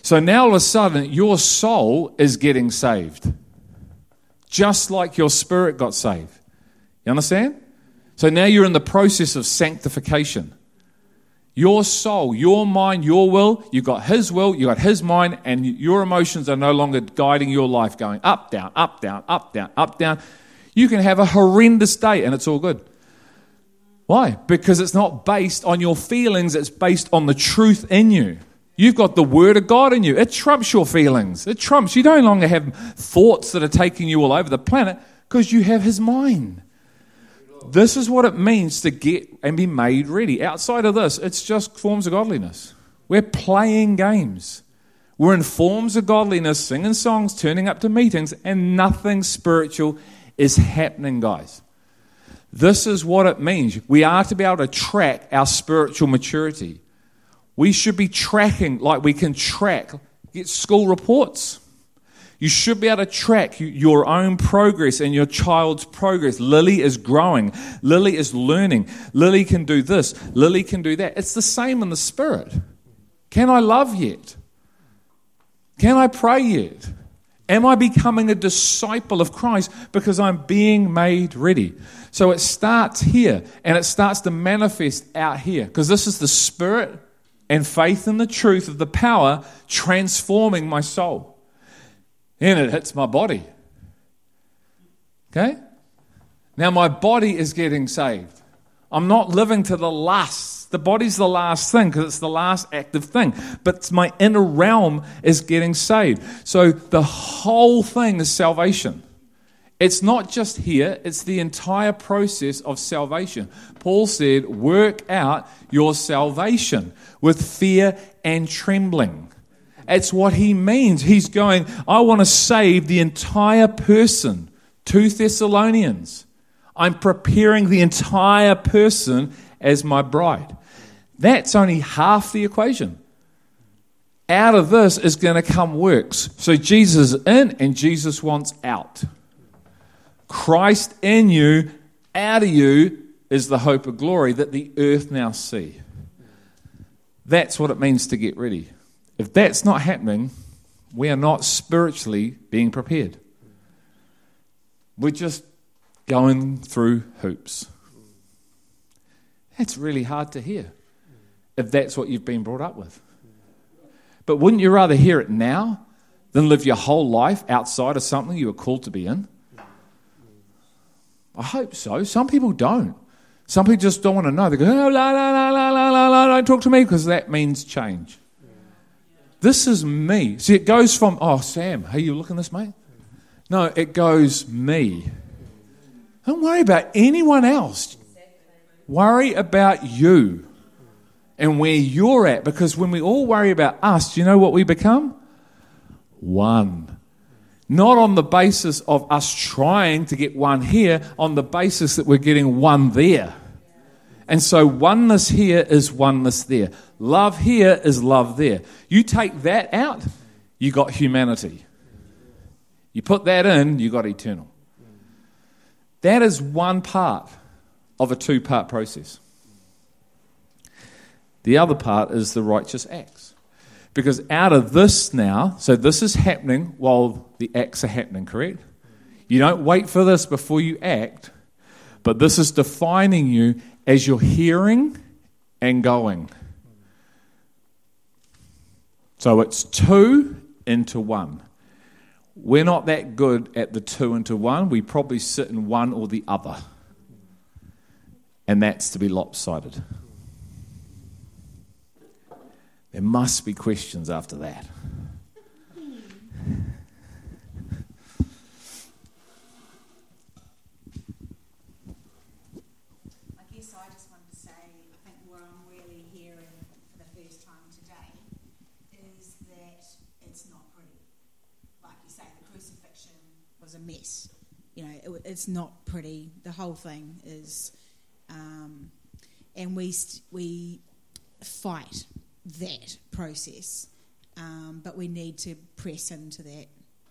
So now all of a sudden, your soul is getting saved, just like your spirit got saved. You understand? So now you're in the process of sanctification. Your soul, your mind, your will, you've got His will, you've got His mind, and your emotions are no longer guiding your life, going up, down, up, down, up, down, up, down. You can have a horrendous day and it's all good. Why? Because it's not based on your feelings, it's based on the truth in you. You've got the Word of God in you. It trumps your feelings. It trumps. You no longer have thoughts that are taking you all over the planet because you have His mind. This is what it means to get and be made ready. Outside of this, it's just forms of godliness. We're playing games. We're in forms of godliness, singing songs, turning up to meetings, and nothing spiritual is happening, guys. This is what it means. We are to be able to track our spiritual maturity. We should be tracking like we can track get school reports. You should be able to track your own progress and your child's progress. Lily is growing. Lily is learning. Lily can do this. Lily can do that. It's the same in the spirit. Can I love yet? Can I pray yet? Am I becoming a disciple of Christ because I'm being made ready? So it starts here and it starts to manifest out here because this is the spirit and faith in the truth of the power transforming my soul. And it hits my body. Okay? Now my body is getting saved. I'm not living to the last. The body's the last thing because it's the last active thing. But my inner realm is getting saved. So the whole thing is salvation. It's not just here, it's the entire process of salvation. Paul said, Work out your salvation with fear and trembling. It's what he means. He's going, I want to save the entire person. Two Thessalonians. I'm preparing the entire person as my bride. That's only half the equation. Out of this is going to come works. So Jesus in and Jesus wants out. Christ in you, out of you, is the hope of glory that the earth now see. That's what it means to get ready. If that's not happening, we are not spiritually being prepared. We're just going through hoops. That's really hard to hear if that's what you've been brought up with. But wouldn't you rather hear it now than live your whole life outside of something you were called to be in? I hope so. Some people don't. Some people just don't want to know. They go, oh, la, la, la, la, la, la, don't talk to me because that means change. This is me. See, it goes from, oh, Sam, are you looking this, mate? No, it goes me. Don't worry about anyone else. Worry about you and where you're at because when we all worry about us, do you know what we become? One. Not on the basis of us trying to get one here, on the basis that we're getting one there. And so oneness here is oneness there. Love here is love there. You take that out, you got humanity. You put that in, you got eternal. That is one part of a two part process. The other part is the righteous acts. Because out of this now, so this is happening while the acts are happening, correct? You don't wait for this before you act, but this is defining you as you're hearing and going. So it's two into one. We're not that good at the two into one. We probably sit in one or the other. And that's to be lopsided. There must be questions after that. I guess I just wanted to say, I think what I'm really hearing for the first time today is that it's not pretty. Like you say, the crucifixion was a mess. You know, it, it's not pretty. The whole thing is, um, and we st- we fight that process, um, but we need to press into that.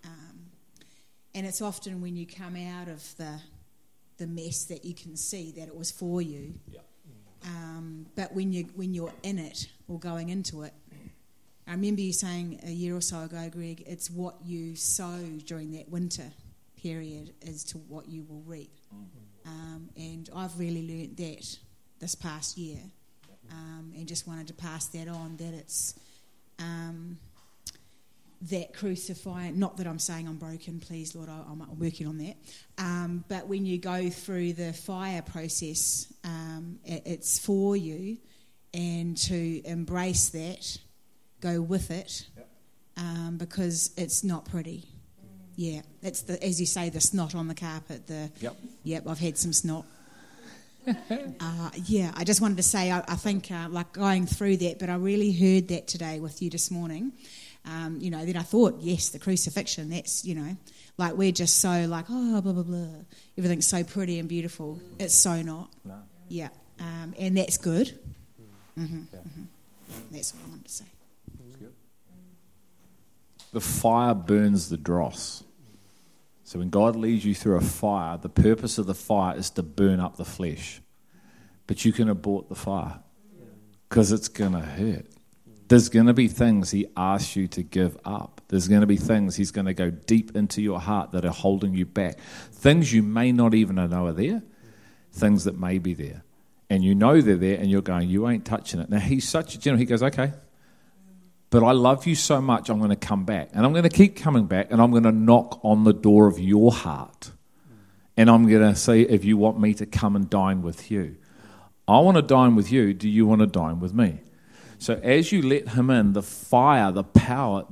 Um, and it's often when you come out of the the mess that you can see that it was for you. Yeah. Um, but when you when you're in it or going into it, I remember you saying a year or so ago, Greg, it's what you sow during that winter period as to what you will reap. Um, and I've really learnt that this past year um, and just wanted to pass that on that it's um, that crucifying, not that I'm saying I'm broken, please, Lord, I, am working on that. Um, but when you go through the fire process, um, it, it's for you, and to embrace that, go with it, yep. Um, because it's not pretty. Yeah, it's the as you say, the snot on the carpet. The yep, yep. I've had some snot uh, yeah, I just wanted to say, I, I think, uh, like going through that, but I really heard that today with you this morning. Um, you know, then I thought, yes, the crucifixion, that's, you know, like we're just so like, oh, blah, blah, blah. Everything's so pretty and beautiful. It's so not. No. Yeah. Um, and that's good. Mm-hmm, yeah. mm-hmm. That's what I wanted to say. the fire burns the dross. So when God leads you through a fire, the purpose of the fire is to burn up the flesh. But you can abort the fire because it's going to hurt. There's going to be things He asks you to give up. There's going to be things He's going to go deep into your heart that are holding you back. Things you may not even know are there, things that may be there. And you know they're there, and you're going, You ain't touching it. Now, He's such a general, He goes, Okay, but I love you so much, I'm going to come back. And I'm going to keep coming back, and I'm going to knock on the door of your heart. And I'm going to say, if you want me to come and dine with you, I want to dine with you. Do you want to dine with me? So as you let him in, the fire, the power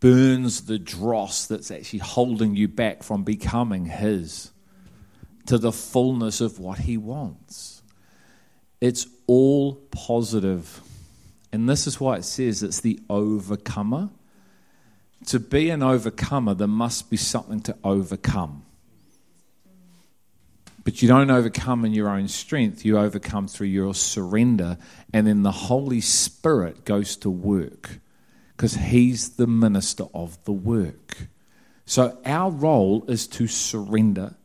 burns the dross that's actually holding you back from becoming his to the fullness of what he wants. It's all positive and this is why it says it's the overcomer. To be an overcomer, there must be something to overcome. But you don't overcome in your own strength, you overcome through your surrender. And then the Holy Spirit goes to work because He's the minister of the work. So our role is to surrender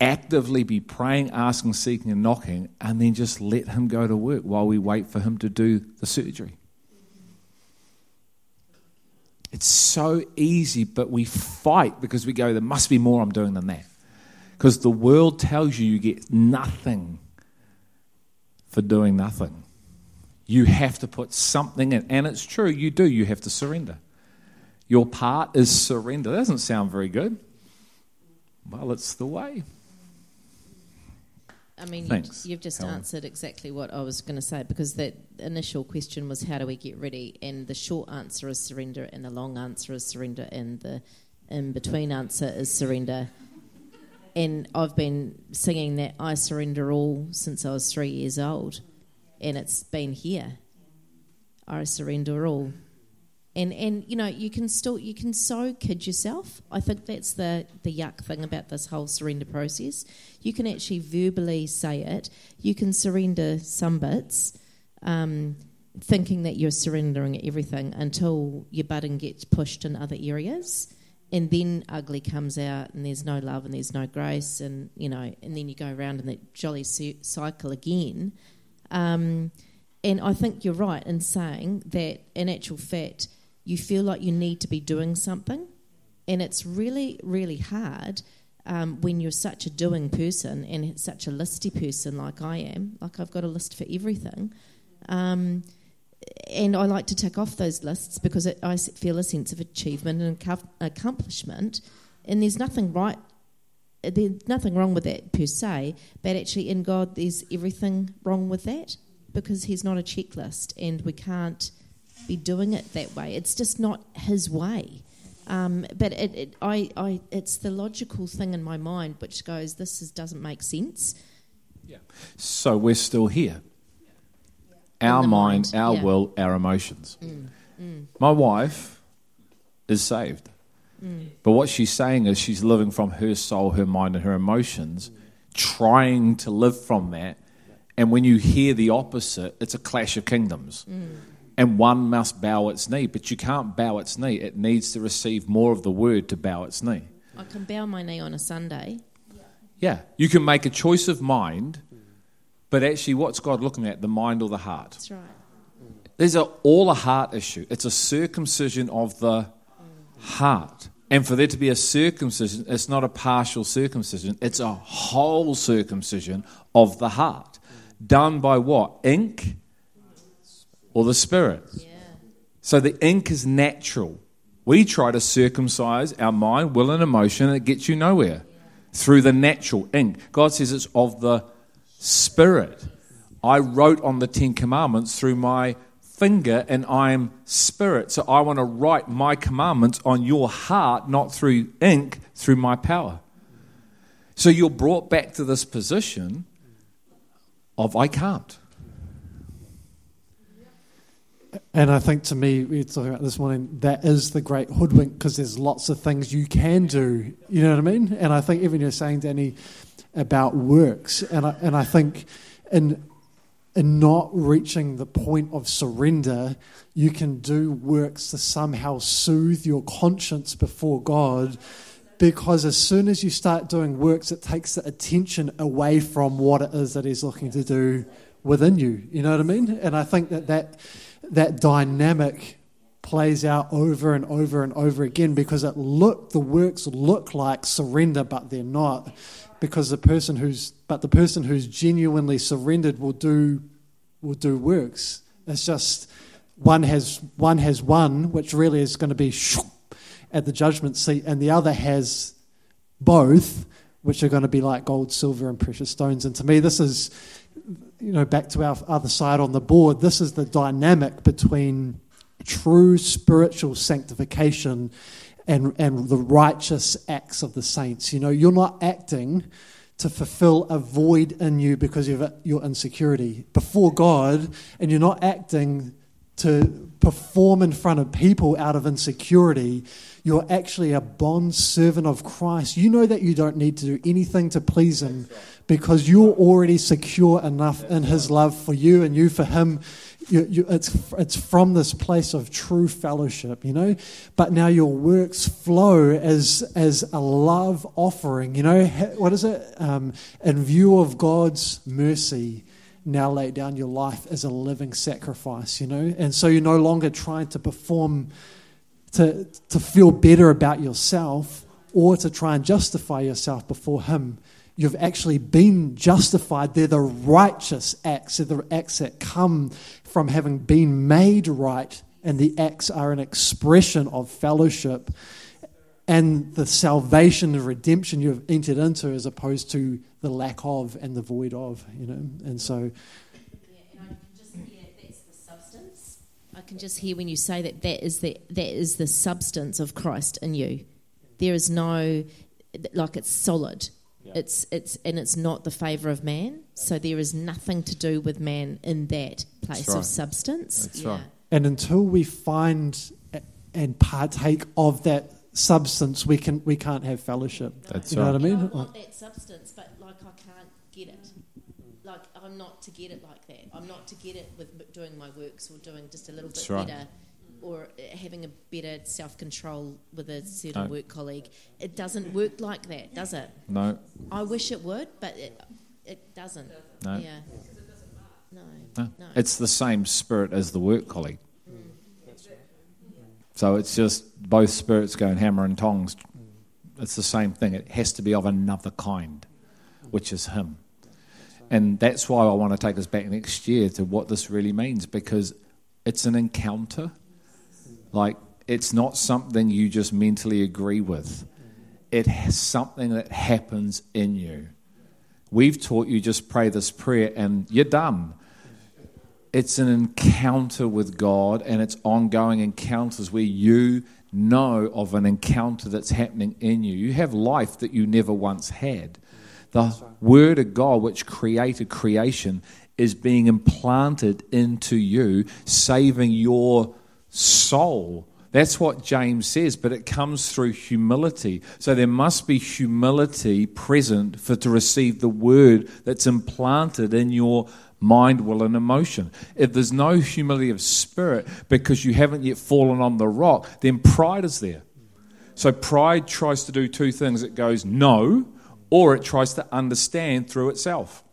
actively be praying, asking, seeking, and knocking, and then just let Him go to work while we wait for Him to do the surgery. It's so easy, but we fight because we go, there must be more I'm doing than that. Because the world tells you you get nothing for doing nothing. You have to put something in. And it's true, you do. You have to surrender. Your part is surrender. That doesn't sound very good. Well, it's the way. I mean, Thanks, you, have just Helen. answered exactly what I was going to say because that initial question was how do we get ready, and the short answer is surrender, and the long answer is surrender, and the in between answer is surrender. And I've been singing that I surrender all since I was three years old, and it's been here. I surrender all and and you know you can still you can so kid yourself. I think that's the the yuck thing about this whole surrender process. You can actually verbally say it. You can surrender some bits um, thinking that you're surrendering everything until your button gets pushed in other areas. And then ugly comes out and there's no love and there's no grace and you know and then you go around in that jolly cycle again. Um, and I think you're right in saying that in actual fact you feel like you need to be doing something. And it's really, really hard um, when you're such a doing person and such a listy person like I am. Like I've got a list for everything. Um, and I like to tick off those lists because it, I feel a sense of achievement and accomplishment. And there's nothing right, there's nothing wrong with that per se, but actually in God there's everything wrong with that because He's not a checklist and we can't be doing it that way. It's just not his way. Um, but it, it, I, I, it's the logical thing in my mind which goes, this is, doesn't make sense. Yeah. So we're still here. Our mind, mind, our yeah. will, our emotions. Mm, mm, My wife is saved. mm. But what she's saying is she's living from her soul, her mind, and her emotions, trying to live from that. And when you hear the opposite, it's a clash of kingdoms. And one must bow its knee. But you can't bow its knee. It needs to receive more of the word to bow its knee. I can bow my knee on a Sunday. Yeah. You can make a choice of mind, but actually, what's God looking at, the mind or the heart? That's right. There's a, all a heart issue. It's a circumcision of the heart. And for there to be a circumcision, it's not a partial circumcision, it's a whole circumcision of the heart. Done by what? Ink or the Spirit? Yeah. So the ink is natural. We try to circumcise our mind, will, and emotion, and it gets you nowhere through the natural ink. God says it's of the Spirit. I wrote on the Ten Commandments through my finger, and I am spirit. So I want to write my commandments on your heart, not through ink, through my power. So you're brought back to this position of I can't. And I think to me, we were talking about this morning, that is the great hoodwink because there's lots of things you can do. You know what I mean? And I think even you're saying, Danny, about works, and I, and I think in in not reaching the point of surrender, you can do works to somehow soothe your conscience before God. Because as soon as you start doing works, it takes the attention away from what it is that He's looking to do within you. You know what I mean? And I think that that, that dynamic plays out over and over and over again because it look the works look like surrender but they're not. Because the person who's but the person who's genuinely surrendered will do will do works. It's just one has one has one which really is going to be at the judgment seat and the other has both which are going to be like gold silver and precious stones. And to me this is you know back to our other side on the board this is the dynamic between true spiritual sanctification and, and the righteous acts of the saints. You know, you're not acting to fulfill a void in you because of your insecurity before God, and you're not acting to perform in front of people out of insecurity. You're actually a bond servant of Christ. You know that you don't need to do anything to please Him because you're already secure enough in His love for you and you for Him you, you, it's, it's from this place of true fellowship, you know. But now your works flow as, as a love offering, you know. What is it? Um, in view of God's mercy, now lay down your life as a living sacrifice, you know. And so you're no longer trying to perform to, to feel better about yourself or to try and justify yourself before Him you've actually been justified. They're the righteous acts, they're the acts that come from having been made right, and the acts are an expression of fellowship and the salvation and redemption you have entered into as opposed to the lack of and the void of, you know. And so. Yeah, and I can just hear, that's the substance. I can just hear when you say that that is the that is the substance of Christ in you. There is no like it's solid. It's it's and it's not the favour of man. So there is nothing to do with man in that place right. of substance. That's yeah. right. And until we find and partake of that substance, we can we can't have fellowship. That's you know right. what I mean? I want that substance, but like I can't get it. Like I'm not to get it like that. I'm not to get it with doing my works or doing just a little bit right. better or uh, having a better self control with a certain No. work colleague. It doesn't work like that, does it? No, I wish it would, but it, it doesn't. No. Yeah. No. no. No. It's the same spirit as the work colleague. Mm. So it's just both spirits going hammer and tongs. It's the same thing. It has to be of another kind, which is Him. And that's why I want to take us back next year to what this really means because it's an encounter. Like, it's not something you just mentally agree with, it has something that happens in you. We've taught you just pray this prayer and you're done. It's an encounter with God, and it's ongoing encounters where you know of an encounter that's happening in you. You have life that you never once had. The Word of God, which created creation, is being implanted into you, saving your soul. That's what James says, but it comes through humility. So there must be humility present for to receive the word that's implanted in your mind, will, and emotion. If there's no humility of spirit because you haven't yet fallen on the rock, then pride is there. So pride tries to do two things it goes no, or it tries to understand through itself.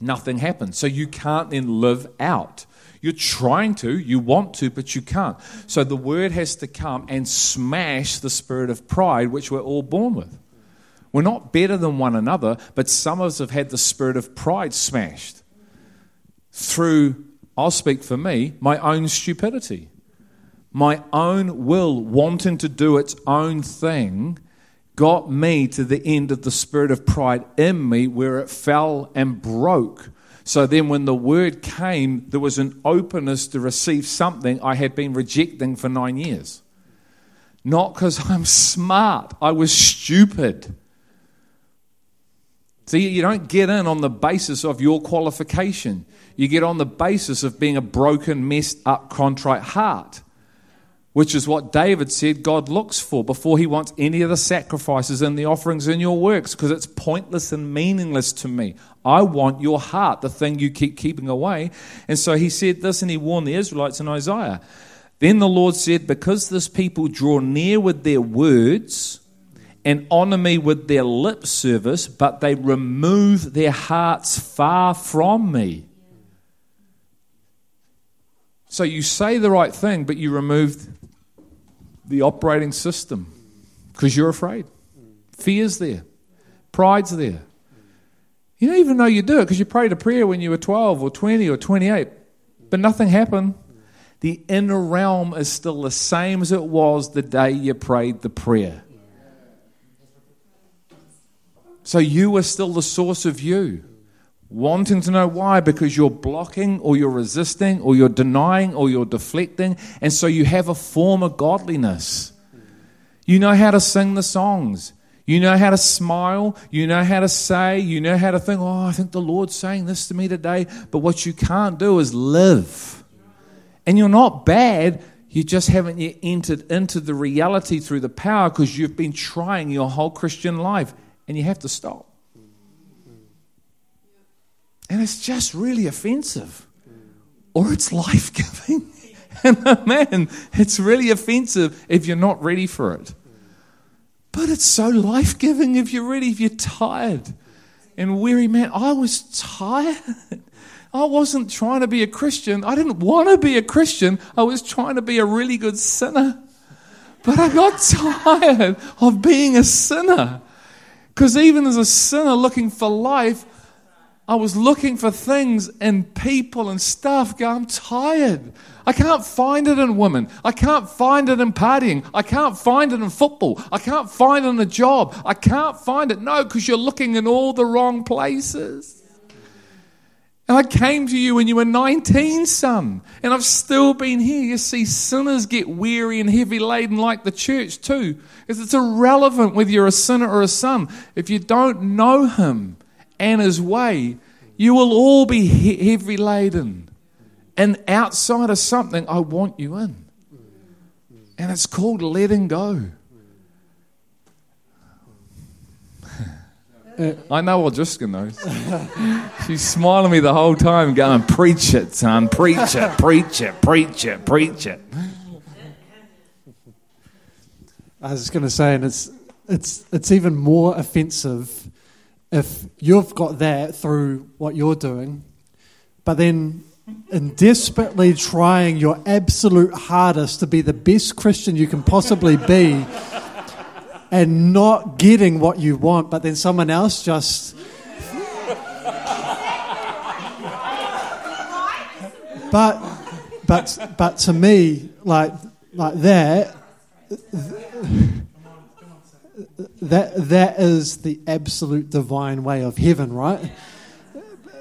Nothing happens. So you can't then live out. You're trying to, you want to, but you can't. So the word has to come and smash the spirit of pride, which we're all born with. We're not better than one another, but some of us have had the spirit of pride smashed through, I'll speak for me, my own stupidity, my own will wanting to do its own thing. Got me to the end of the spirit of pride in me where it fell and broke. So then, when the word came, there was an openness to receive something I had been rejecting for nine years. Not because I'm smart, I was stupid. See, you don't get in on the basis of your qualification. You get on the basis of being a broken, messed up, contrite heart. which is what David said God looks for before he wants any of the sacrifices and the offerings in your works, because it's pointless and meaningless to me. I want your heart, the thing you keep keeping away. And so he said this and he warned the Israelites in Isaiah. Then the Lord said, Because this people draw near with their words and honor me with their lip service, but they remove their hearts far from me. So you say the right thing, but you remove the operating system because you're afraid. Fear's there, pride's there. You don't even know you do it because you prayed a prayer when you were 12 or 20 or 28, but nothing happened. The inner realm is still the same as it was the day you prayed the prayer. So you are still the source of you. Wanting to know why? Because you're blocking or you're resisting or you're denying or you're deflecting. And so you have a form of godliness. You know how to sing the songs. You know how to smile. You know how to say. You know how to think, oh, I think the Lord's saying this to me today. But what you can't do is live. And you're not bad. You just haven't yet entered into the reality through the power because you've been trying your whole Christian life. And you have to stop. And it's just really offensive. Or it's life giving. and uh, man, it's really offensive if you're not ready for it. But it's so life giving if you're ready, if you're tired and weary. Man, I was tired. I wasn't trying to be a Christian. I didn't want to be a Christian. I was trying to be a really good sinner. But I got tired of being a sinner. Because even as a sinner looking for life, I was looking for things and people and stuff. Go, I'm tired. I can't find it in women. I can't find it in partying. I can't find it in football. I can't find it in a job. I can't find it. No, because you're looking in all the wrong places. And I came to you when you were 19, son, and I've still been here. You see, sinners get weary and heavy laden like the church, too, because it's irrelevant whether you're a sinner or a son. If you don't know him, and his way, you will all be he- heavy laden. And outside of something, I want you in. And it's called letting go. I know what Jessica knows. She's smiling at me the whole time, going, Preach it, son, preach it, preach it, preach it, preach it. I was just going to say, and it's it's it's even more offensive if you've got that through what you're doing, but then in desperately trying your absolute hardest to be the best Christian you can possibly be and not getting what you want, but then someone else just. But, but, but to me, like, like that, that, that is the absolute divine way of heaven, right?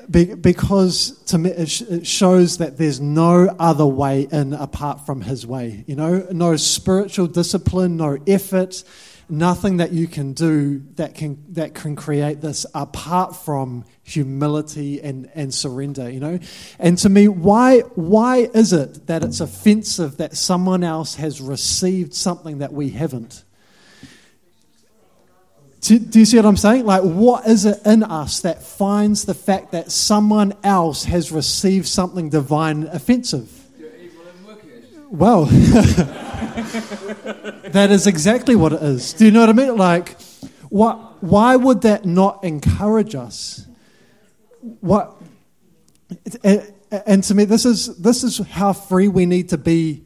Be, because to me it, sh- it, shows that there's no other way in apart from his way you know no spiritual discipline no effort nothing that you can do that can that can create this apart from humility and, and surrender you know and to me why why is it that it's offensive that someone else has received something that we haven't do, do, you see what I'm saying? Like, what is it in us that finds the fact that someone else has received something divine offensive? Well, that is exactly what it is. Do you know what I mean? Like, what, why would that not encourage us? What, and, and to me, this is, this is how free we need to be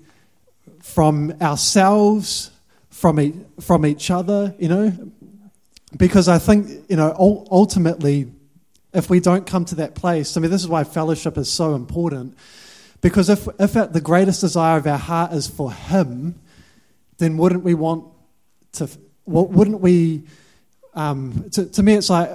from ourselves, from, e- from each other, you know, because I think, you know, ultimately, if we don't come to that place, I mean, this is why fellowship is so important. Because if, if the greatest desire of our heart is for Him, then wouldn't we want to, wouldn't we, um, to, to me, it's like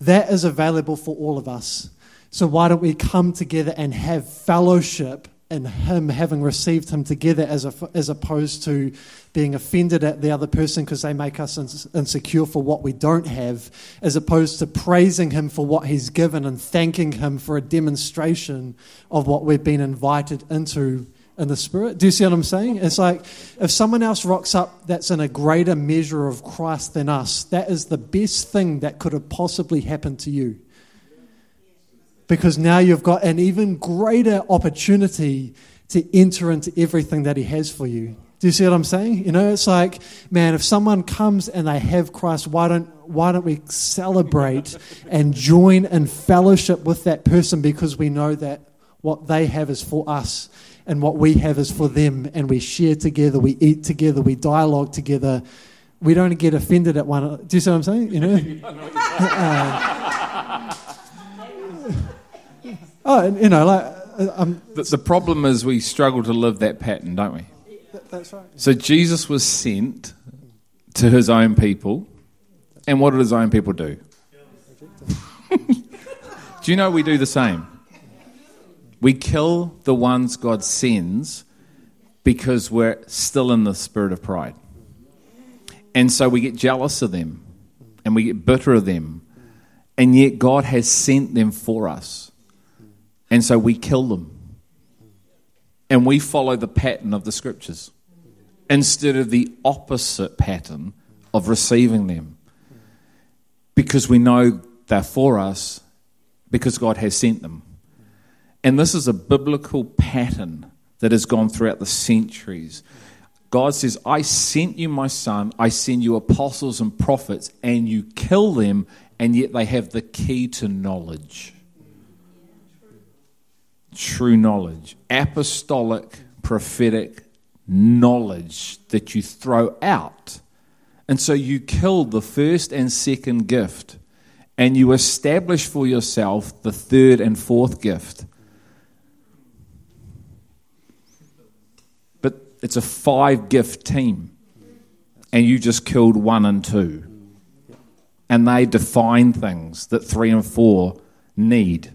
that is available for all of us. So why don't we come together and have fellowship in Him, having received Him together, as, a, as opposed to being offended at the other person because they make us insecure for what we don't have, as opposed to praising Him for what He's given and thanking Him for a demonstration of what we've been invited into in the spirit. Do you see what I'm saying? It's like if someone else rocks up that's in a greater measure of Christ than us, that is the best thing that could have possibly happened to you. Because now you've got an even greater opportunity to enter into everything that He has for you. Do you see what I'm saying? You know, it's like, man, if someone comes and they have Christ, why don't why don't we celebrate and join in fellowship with that person because we know that what they have is for us and what we have is for them and we share together, we eat together, we dialogue together. We don't get offended at one. Do you see what I'm saying? You know. uh, oh, you know, like um, The, the problem is we struggle to live that pattern, don't we? that's right. So Jesus was sent to his own people, and what did his own people do? do you know we do the same? We kill the ones God sends because we're still in the spirit of pride. And so we get jealous of them and we get bitter of them. And yet God has sent them for us. And so we kill them. And we follow the pattern of the scriptures instead of the opposite pattern of receiving them. Because we know they're for us because God has sent them. And this is a biblical pattern that has gone throughout the centuries. God says, I sent you my son, I send you apostles and prophets, and you kill them, and yet they have the key to knowledge. True knowledge, apostolic, prophetic knowledge that you throw out. And so you kill the first and second gift, and you establish for yourself the third and fourth gift. But it's a five gift team, and you just killed one and two. And they define things that three and four need.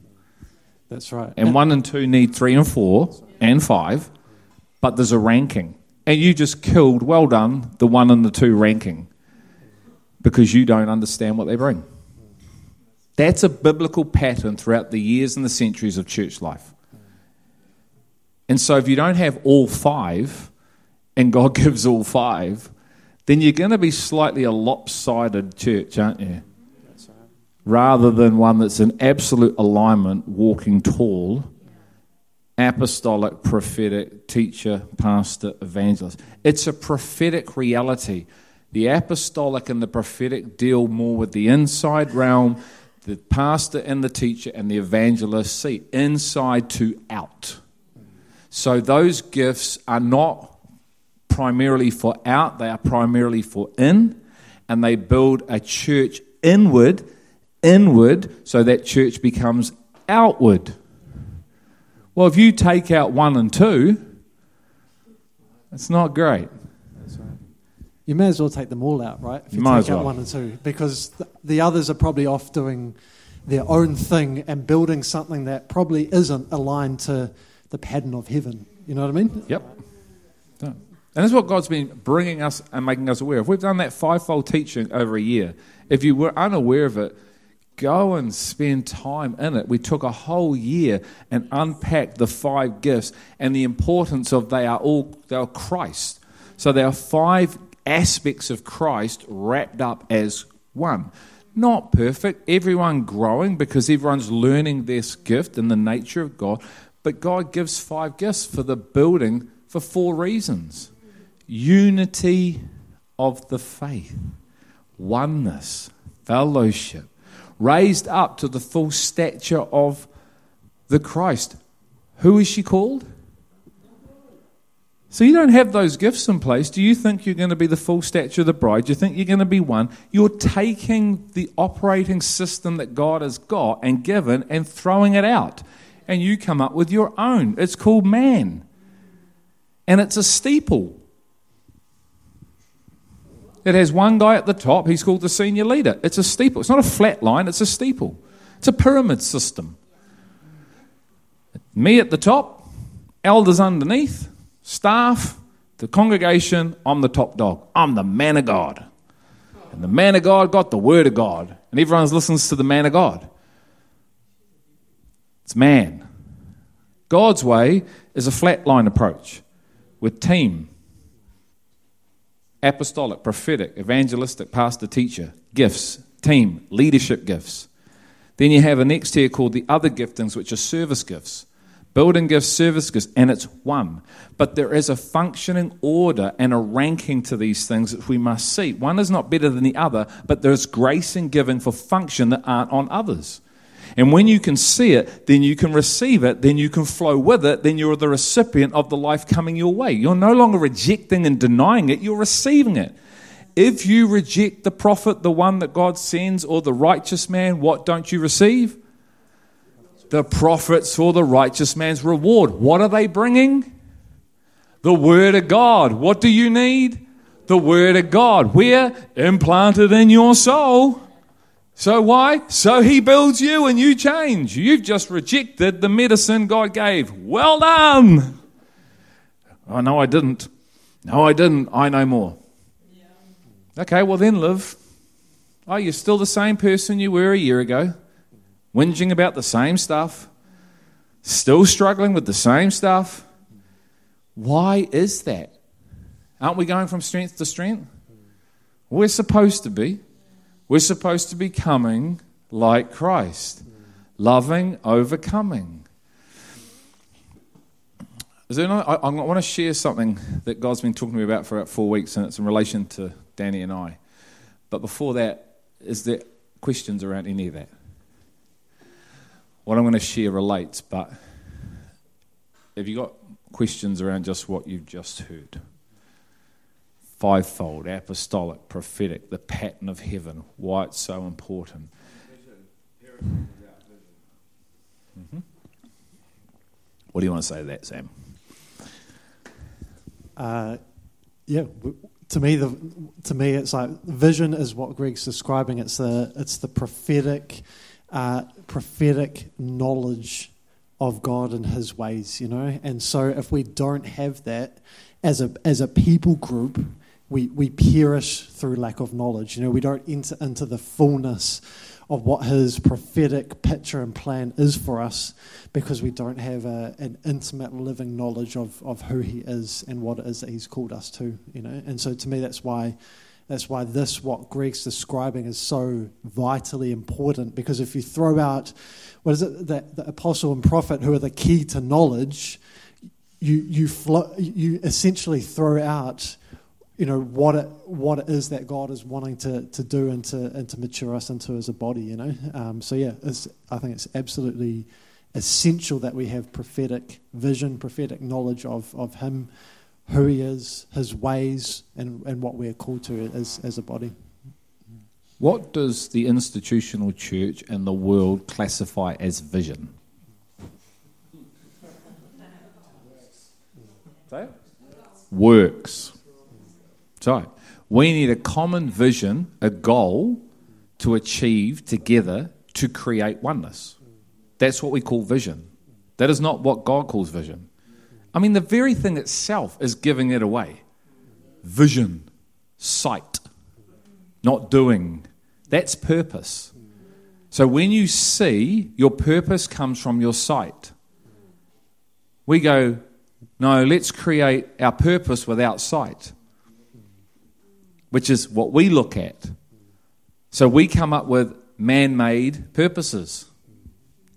That's right. And one and two need three and four and five, but there's a ranking. And you just killed, well done, the one and the two ranking because you don't understand what they bring. That's a biblical pattern throughout the years and the centuries of church life. And so if you don't have all five, and God gives all five, then you're going to be slightly a lopsided church, aren't you? Rather than one that's in absolute alignment, walking tall, apostolic, prophetic, teacher, pastor, evangelist. It's a prophetic reality. The apostolic and the prophetic deal more with the inside realm, the pastor and the teacher and the evangelist see inside to out. So those gifts are not primarily for out, they are primarily for in, and they build a church inward, inward, so that church becomes outward. Well, if you take out one and two, it's not great. You may as well take them all out, right? If You might take as out well. one and two, because the others are probably off doing their own thing and building something that probably isn't aligned to the pattern of heaven. You know what I mean? Yep. And that's what God's been bringing us and making us aware of. We've done that fivefold teaching over a year. If you were unaware of it, go and spend time in it. We took a whole year and unpacked the five gifts and the importance of they are all they are Christ. So there are five aspects of Christ wrapped up as one. Not perfect, everyone growing because everyone's learning this gift and the nature of God. But God gives five gifts for the building for four reasons unity of the faith, oneness, fellowship, raised up to the full stature of the Christ. Who is she called? So you don't have those gifts in place. Do you think you're going to be the full stature of the bride? Do you think you're going to be one? You're taking the operating system that God has got and given and throwing it out. And you come up with your own. It's called man. And it's a steeple. It has one guy at the top, he's called the senior leader. It's a steeple. It's not a flat line, it's a steeple. It's a pyramid system. Me at the top, elders underneath, staff, the congregation, I'm the top dog. I'm the man of God. And the man of God got the word of God. And everyone listens to the man of God. It's man. God's way is a flatline approach with team, apostolic, prophetic, evangelistic, pastor, teacher, gifts, team, leadership gifts. Then you have a next tier called the other giftings, which are service gifts. Building gifts, service gifts, and it's one. But there is a functioning order and a ranking to these things that we must see. One is not better than the other, but there's grace and giving for function that aren't on others. And when you can see it, then you can receive it, then you can flow with it, then you're the recipient of the life coming your way. You're no longer rejecting and denying it, you're receiving it. If you reject the prophet, the one that God sends, or the righteous man, what don't you receive? The prophets or the righteous man's reward. What are they bringing? The Word of God. What do you need? The Word of God. Where? Implanted in your soul. So why? So He builds you and you change. You've just rejected the medicine God gave. Well done. Oh, no, I didn't. No, I didn't. I know more. Okay, well then live. Oh, you're still the same person you were a year ago, whinging about the same stuff, still struggling with the same stuff. Why is that? Aren't we going from strength to strength? We're supposed to be. We're supposed to be coming like Christ, loving, overcoming. I, I want to share something that God's been talking to me about for about four weeks, and it's in relation to Danny and I. But before that, is there questions around any of that? What I'm going to share relates, but have you got questions around just what you've just heard? Fivefold, apostolic, prophetic, the pattern of heaven, why it's so important. Mm-hmm. What do you want to say to that, Sam? Uh, yeah, to me, the to me, it's like vision is what Greg's describing. It's the it's the prophetic, uh, prophetic knowledge of God and His ways, you know. And so, if we don't have that as a as a people group, we we perish through lack of knowledge. You know, we don't enter into the fullness of what His prophetic picture and plan is for us because we don't have a, an intimate living knowledge of, of who He is and what it is that He's called us to. You know, and so to me, that's why. That's why this, what Greg's describing, is so vitally important. Because if you throw out, what is it, that the apostle and prophet, who are the key to knowledge, you you flo- you essentially throw out you know what it what it is that God is wanting to, to do and to and to mature us into as a body. You know, um, so yeah, I think it's absolutely essential that we have prophetic vision, prophetic knowledge of of Him, who He is, His ways, and and what we're called to as as a body. What does the institutional church and the world classify as vision? Works. So, we need a common vision, a goal to achieve together to create oneness. That's what we call vision. That is not what God calls vision. I mean, the very thing itself is giving it away. Vision, sight, not doing. That's purpose. So when you see, your purpose comes from your sight. We go, no, let's create our purpose without sight which is what we look at. So we come up with man made purposes.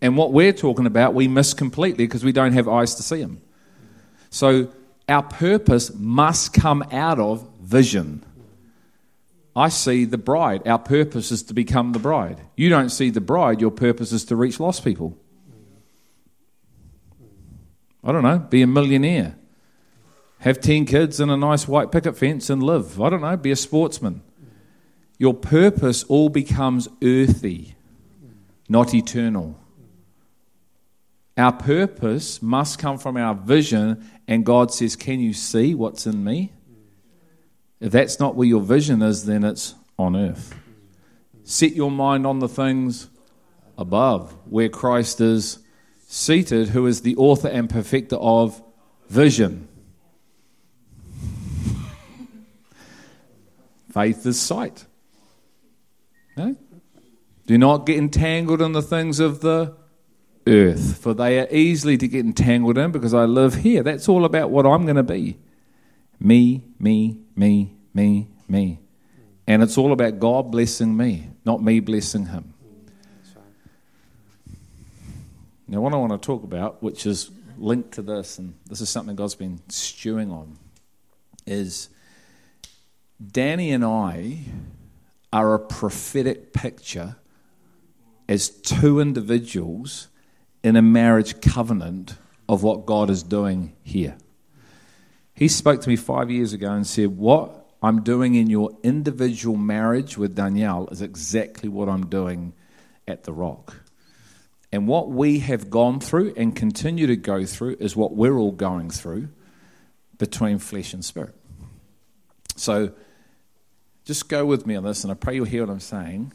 And what we're talking about, we miss completely because we don't have eyes to see them. So our purpose must come out of vision. I see the bride. Our purpose is to become the bride. You don't see the bride, your purpose is to reach lost people. I don't know, be a millionaire. Have 10 kids and a nice white picket fence and live. I don't know, be a sportsman. Your purpose all becomes earthy, not eternal. Our purpose must come from our vision, and God says, Can you see what's in me? If that's not where your vision is, then it's on earth. Set your mind on the things above, where Christ is seated, who is the author and perfecter of vision. Faith is sight. No? Do not get entangled in the things of the earth, for they are easily to get entangled in because I live here. That's all about what I'm going to be. Me, me, me, me, me. And it's all about God blessing me, not me blessing him. Now, what I want to talk about, which is linked to this, and this is something God's been stewing on, is Danny and I are a prophetic picture as two individuals in a marriage covenant of what God is doing here. He spoke to me five years ago and said, What I'm doing in your individual marriage with Danielle is exactly what I'm doing at the rock. And what we have gone through and continue to go through is what we're all going through between flesh and spirit. So just go with me on this, and I pray you'll hear what I'm saying.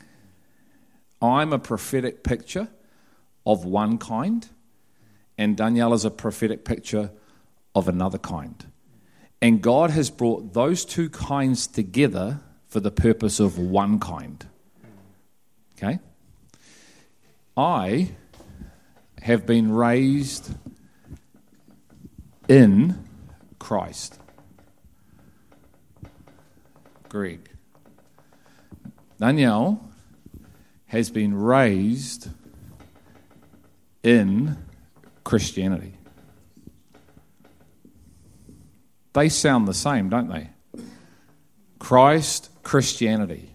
I'm a prophetic picture of one kind, and Danielle is a prophetic picture of another kind. And God has brought those two kinds together for the purpose of one kind. Okay? I have been raised in Christ. Greg. Danielle has been raised in Christianity. They sound the same, don't they? Christ, Christianity.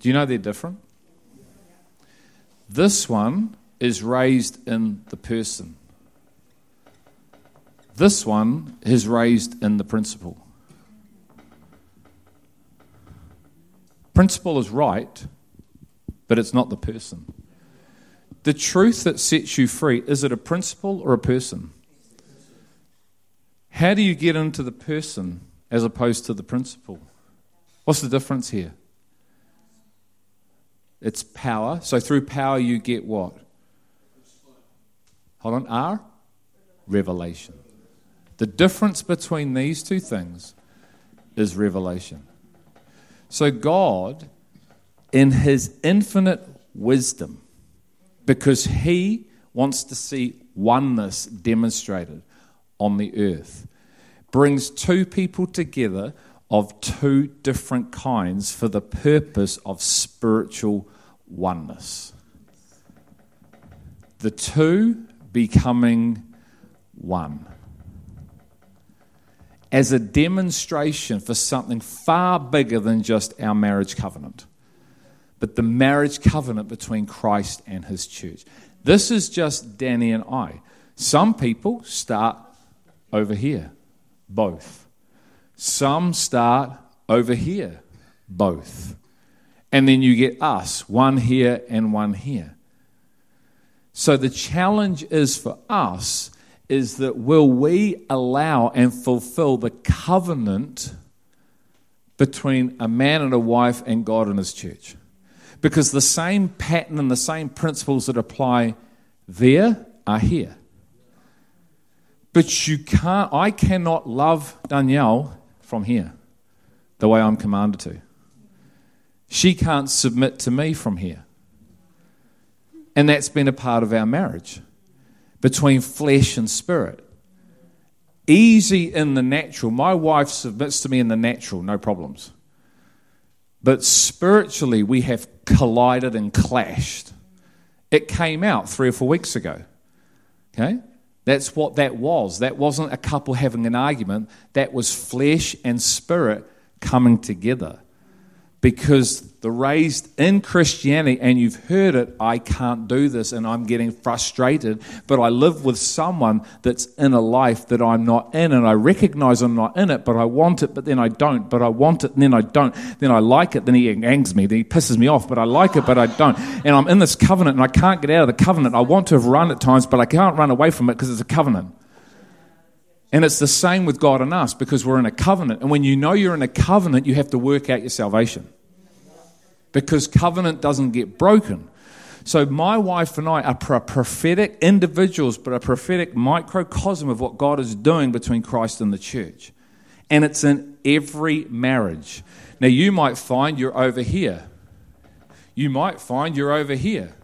Do you know they're different? This one is raised in the person. This one is raised in the principle. Principle is right, but it's not the person. The truth that sets you free is it a principle or a person? How do you get into the person as opposed to the principle? What's the difference here? It's power. So through power, you get what? Hold on. R? Revelation. The difference between these two things is revelation. So God, in his infinite wisdom, because he wants to see oneness demonstrated on the earth, brings two people together of two different kinds for the purpose of spiritual oneness. The two becoming one. As a demonstration for something far bigger than just our marriage covenant, but the marriage covenant between Christ and his church. This is just Danny and I. Some people start over here, both. Some start over here, both. And then you get us, one here and one here. So the challenge is for us is that will we allow and fulfill the covenant between a man and a wife and God and his church? Because the same pattern and the same principles that apply there are here. But you can't, I cannot love Danielle from here the way I'm commanded to. She can't submit to me from here. And that's been a part of our marriage between flesh and spirit. Easy in the natural. My wife submits to me in the natural, no problems. But spiritually, we have collided and clashed. It came out three or four weeks ago. Okay? That's what that was. That wasn't a couple having an argument, that was flesh and spirit coming together because the raised in Christianity, and you've heard it, I can't do this and I'm getting frustrated, but I live with someone that's in a life that I'm not in, and I recognize I'm not in it, but I want it, but then I don't, but I want it, and then I don't, then I like it, then he angs me, then he pisses me off, but I like it, but I don't. And I'm in this covenant and I can't get out of the covenant. I want to have run at times, but I can't run away from it because it's a covenant. And it's the same with God and us because we're in a covenant. And when you know you're in a covenant, you have to work out your salvation because covenant doesn't get broken. So, my wife and I are prophetic individuals, but a prophetic microcosm of what God is doing between Christ and the church. And it's in every marriage. Now, you might find you're over here. You might find you're over here.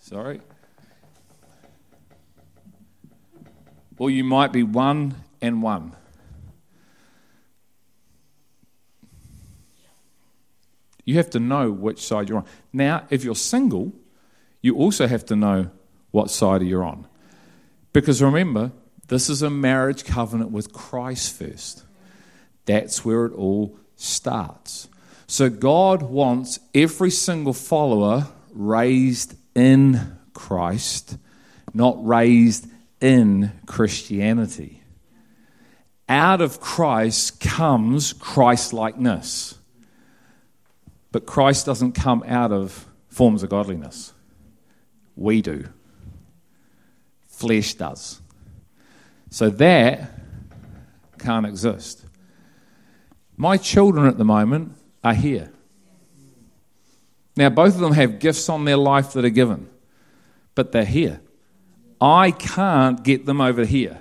Sorry. Or you might be one and one. You have to know which side you're on. Now, if you're single, you also have to know what side you're on. Because remember, this is a marriage covenant with Christ first. That's where it all starts. So God wants every single follower raised in Christ, not raised in Christianity. Out of Christ comes Christ likeness. But Christ doesn't come out of forms of godliness. We do. Flesh does. So that can't exist. My children at the moment are here. Now, both of them have gifts on their life that are given, but they're here. I can't get them over here.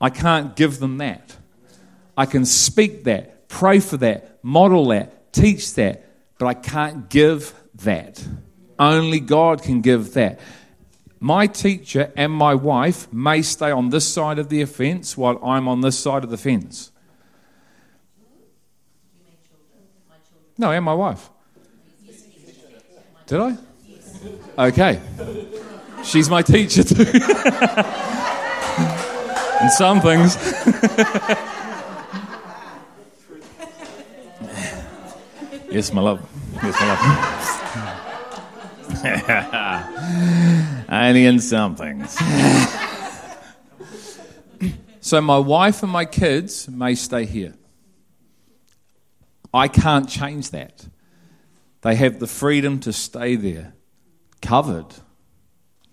I can't give them that. I can speak that, pray for that, model that, teach that, but I can't give that. Only God can give that. My teacher and my wife may stay on this side of the fence while I'm on this side of the fence. No, and my wife. Did I? Okay. She's my teacher too. and some things. yes, my love. Yes, my love. Only in some things. so my wife and my kids may stay here. I can't change that. They have the freedom to stay there, covered,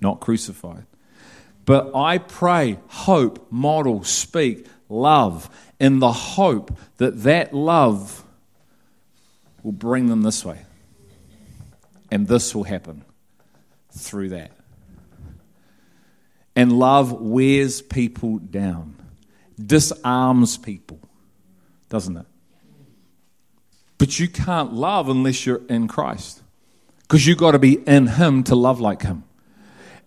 not crucified. But I pray, hope, model, speak, love, in the hope that that love will bring them this way. And this will happen through that. And love wears people down, disarms people, doesn't it? But you can't love unless you're in Christ. Because you've got to be in Him to love like Him.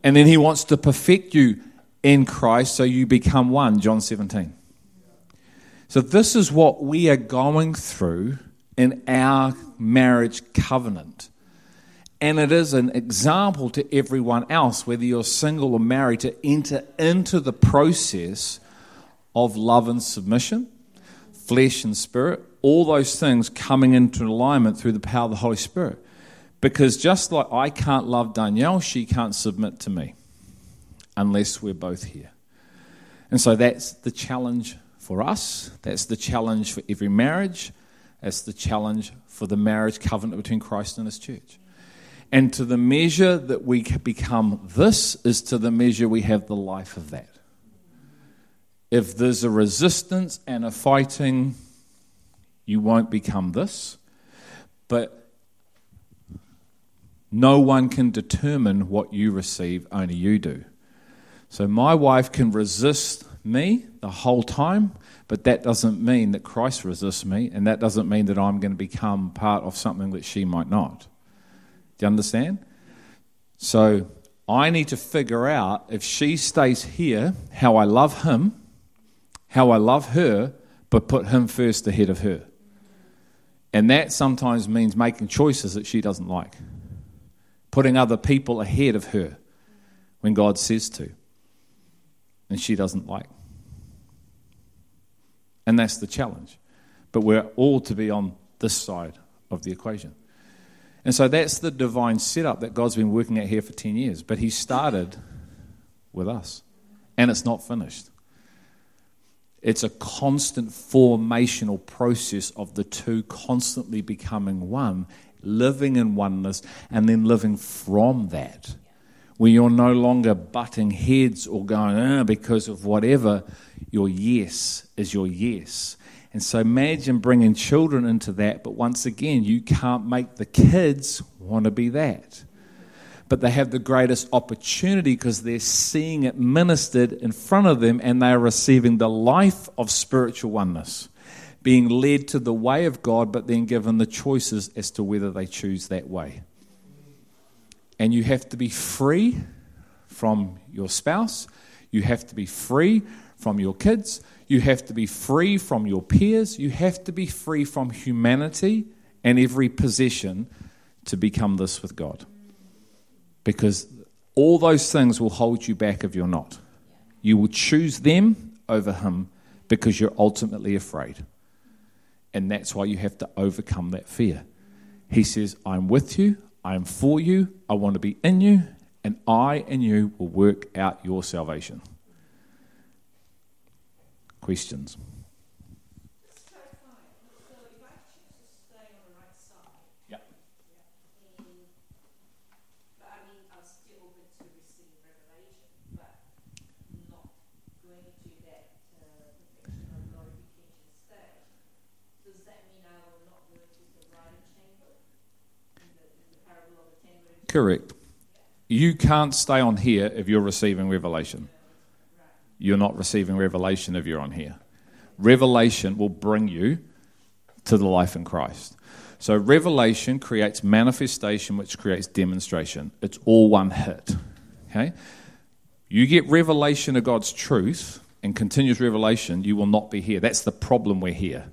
And then He wants to perfect you in Christ so you become one, John 17. So, this is what we are going through in our marriage covenant. And it is an example to everyone else, whether you're single or married, to enter into the process of love and submission, flesh and spirit, all those things coming into alignment through the power of the Holy Spirit. Because just like I can't love Danielle, she can't submit to me unless we're both here. And so that's the challenge for us. That's the challenge for every marriage. That's the challenge for the marriage covenant between Christ and his church. And to the measure that we become this is to the measure we have the life of that. If there's a resistance and a fighting, you won't become this. But no one can determine what you receive, only you do. So my wife can resist me the whole time, but that doesn't mean that Christ resists me, and that doesn't mean that I'm going to become part of something that she might not. Do you understand? So I need to figure out if she stays here, how I love him, how I love her, but put him first ahead of her. And that sometimes means making choices that she doesn't like, putting other people ahead of her when God says to, and she doesn't like. And that's the challenge. But we're all to be on this side of the equation. And so that's the divine setup that God's been working at here for 10 years. But He started with us, and it's not finished. It's a constant formational process of the two constantly becoming one, living in oneness, and then living from that. Where you're no longer butting heads or going, eh, because of whatever, your yes is your yes. And so imagine bringing children into that, but once again, you can't make the kids want to be that. But they have the greatest opportunity because they're seeing it ministered in front of them and they are receiving the life of spiritual oneness, being led to the way of God, but then given the choices as to whether they choose that way. And you have to be free from your spouse. You have to be free from your kids. You have to be free from your peers. You have to be free from humanity and every possession to become this with God. Because all those things will hold you back if you're not. You will choose them over Him because you're ultimately afraid. And that's why you have to overcome that fear. He says, I'm with you, I'm for you, I want to be in you, and I and you will work out your salvation. Questions? Yeah. Correct. You can't stay on here if you're receiving revelation. You're not receiving revelation if you're on here. Revelation will bring you to the life in Christ. So, revelation creates manifestation, which creates demonstration. It's all one hit. Okay? You get revelation of God's truth and continuous revelation, you will not be here. That's the problem we're here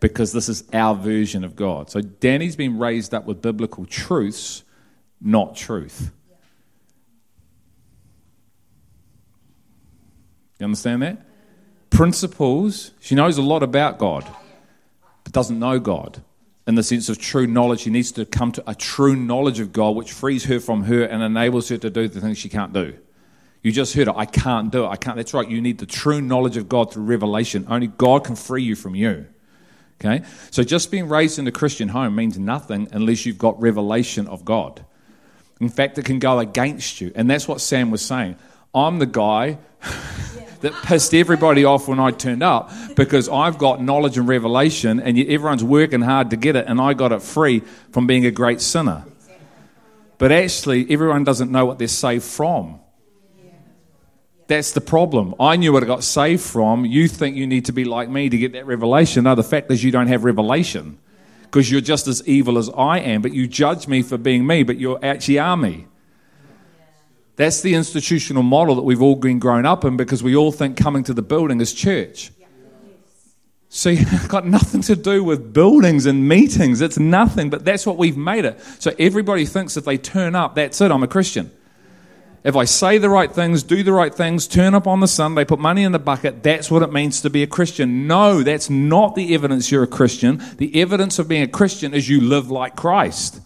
because this is our version of God. So, Danny's been raised up with biblical truths, not truth. You understand that? Principles, she knows a lot about God, but doesn't know God in the sense of true knowledge. She needs to come to a true knowledge of God, which frees her from her and enables her to do the things she can't do. You just heard it. I can't do it. I can't. That's right. You need the true knowledge of God through revelation. Only God can free you from you. Okay? So just being raised in a Christian home means nothing unless you've got revelation of God. In fact, it can go against you. And that's what Sam was saying. I'm the guy that pissed everybody off when I turned up because I've got knowledge and revelation, and everyone's working hard to get it, and I got it free from being a great sinner. But actually, everyone doesn't know what they're saved from. That's the problem. I knew what I got saved from. You think you need to be like me to get that revelation. No, the fact is, you don't have revelation because you're just as evil as I am, but you judge me for being me, but you actually are me. That's the institutional model that we've all been grown up in because we all think coming to the building is church. See, it's got nothing to do with buildings and meetings. It's nothing, but that's what we've made it. So everybody thinks if they turn up, that's it, I'm a Christian. If I say the right things, do the right things, turn up on the Sunday, put money in the bucket, that's what it means to be a Christian. No, that's not the evidence you're a Christian. The evidence of being a Christian is you live like Christ.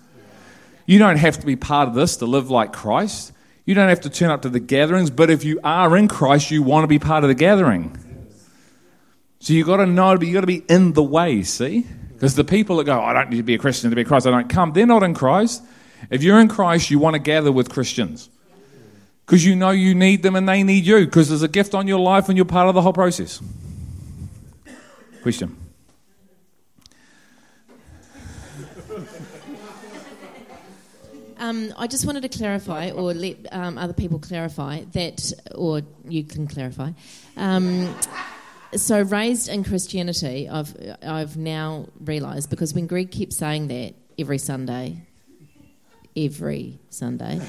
You don't have to be part of this to live like Christ. You don't have to turn up to the gatherings, but if you are in Christ, you want to be part of the gathering. So you've got to know, you've got to be in the way, see? Because the people that go, I don't need to be a Christian to be a Christ, I don't come, they're not in Christ. If you're in Christ, you want to gather with Christians. Because you know you need them and they need you, because there's a gift on your life and you're part of the whole process. Question. Um, I just wanted to clarify, or let um, other people clarify that, or you can clarify. Um, so, raised in Christianity, I've I've now realised because when Greg kept saying that every Sunday, every Sunday.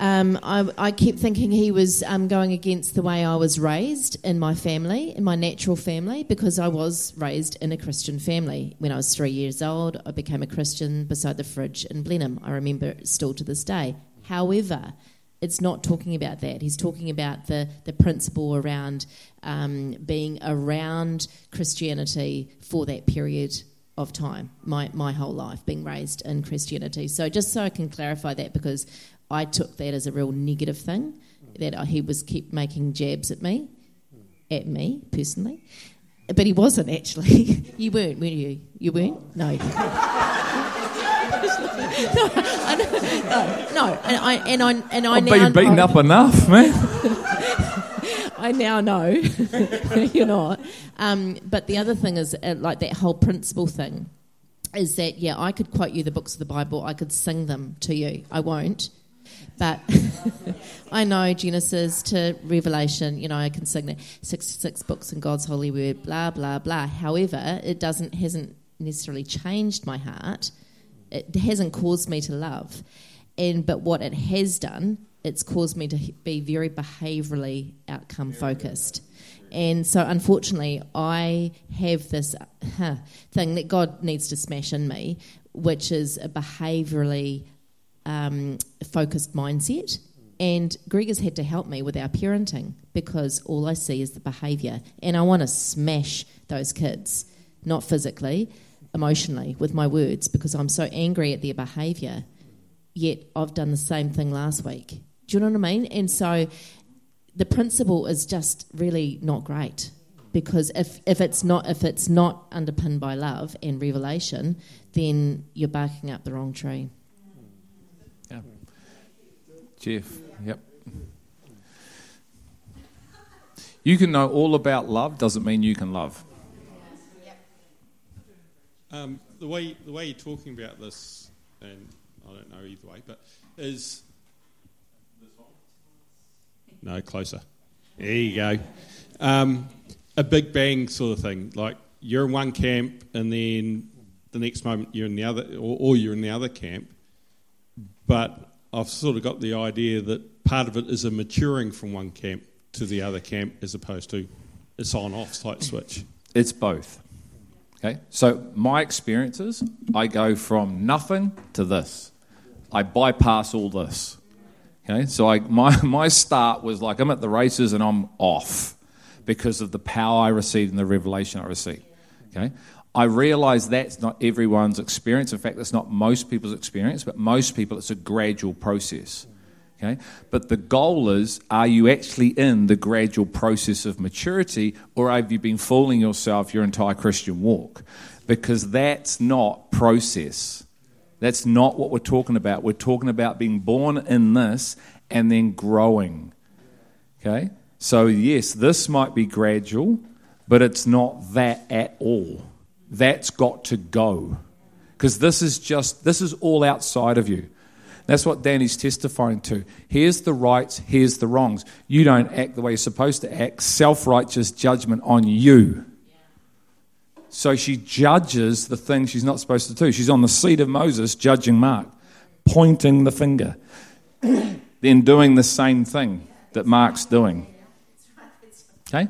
Um, I, I, kept thinking he was um, going against the way I was raised in my family, in my natural family, because I was raised in a Christian family. When I was three years old, I became a Christian beside the fridge in Blenheim. I remember it still to this day. However, it's not talking about that. He's talking about the, the principle around um, being around Christianity for that period of time, my, my whole life, being raised in Christianity. So, just so I can clarify that, because I took that as a real negative thing that he was kept making jabs at me, at me personally, but he wasn't actually. you weren't, were you? You weren't? No. no, no, no, and I and I and I I've now been beaten know- up enough, man. I now know you're not. Um, but the other thing is, uh, like that whole principle thing, is that yeah, I could quote you the books of the Bible, I could sing them to you. I won't, but I know Genesis to Revelation. You know, I can sing that sixty-six books in God's holy word. Blah blah blah. However, it doesn't hasn't necessarily changed my heart. It hasn't caused me to love, and but what it has done it's caused me to be very behaviourally outcome focused. And so, unfortunately, I have this uh, huh, thing that God needs to smash in me, which is a behaviourally um, focused mindset. And Greg has had to help me with our parenting because all I see is the behaviour. And I want to smash those kids, not physically, emotionally, with my words because I'm so angry at their behaviour. Yet I've done the same thing last week. Do you know what I mean? And so the principle is just really not great because if, if it's not if it's not underpinned by love and revelation, then you're barking up the wrong tree. Jeff, yep. You can know all about love doesn't mean you can love. Um, the way the way you're talking about this, and I don't know either way, but is no closer. There you go. Um, a big bang sort of thing. Like you're in one camp, and then the next moment you're in the other, or, or you're in the other camp. But I've sort of got the idea that part of it is a maturing from one camp to the other camp, as opposed to it's on off type switch. It's both. Okay? So my experiences, I go from nothing to this. I bypass all this. Okay? So I, my, my start was like I'm at the races and I'm off because of the power I received and the revelation I received. Okay? I realize that's not everyone's experience. In fact, that's not most people's experience, but most people, it's a gradual process. Okay? But the goal is are you actually in the gradual process of maturity, or have you been fooling yourself your entire Christian walk? Because that's not process. That's not what we're talking about. We're talking about being born in this and then growing. Okay? So, yes, this might be gradual, but it's not that at all. That's got to go. Because this is just, this is all outside of you. That's what Danny's testifying to. Here's the rights, here's the wrongs. You don't act the way you're supposed to act. Self righteous judgment on you. So she judges the thing she's not supposed to do. She's on the seat of Moses judging Mark, pointing the finger, then doing the same thing that Mark's doing. Okay?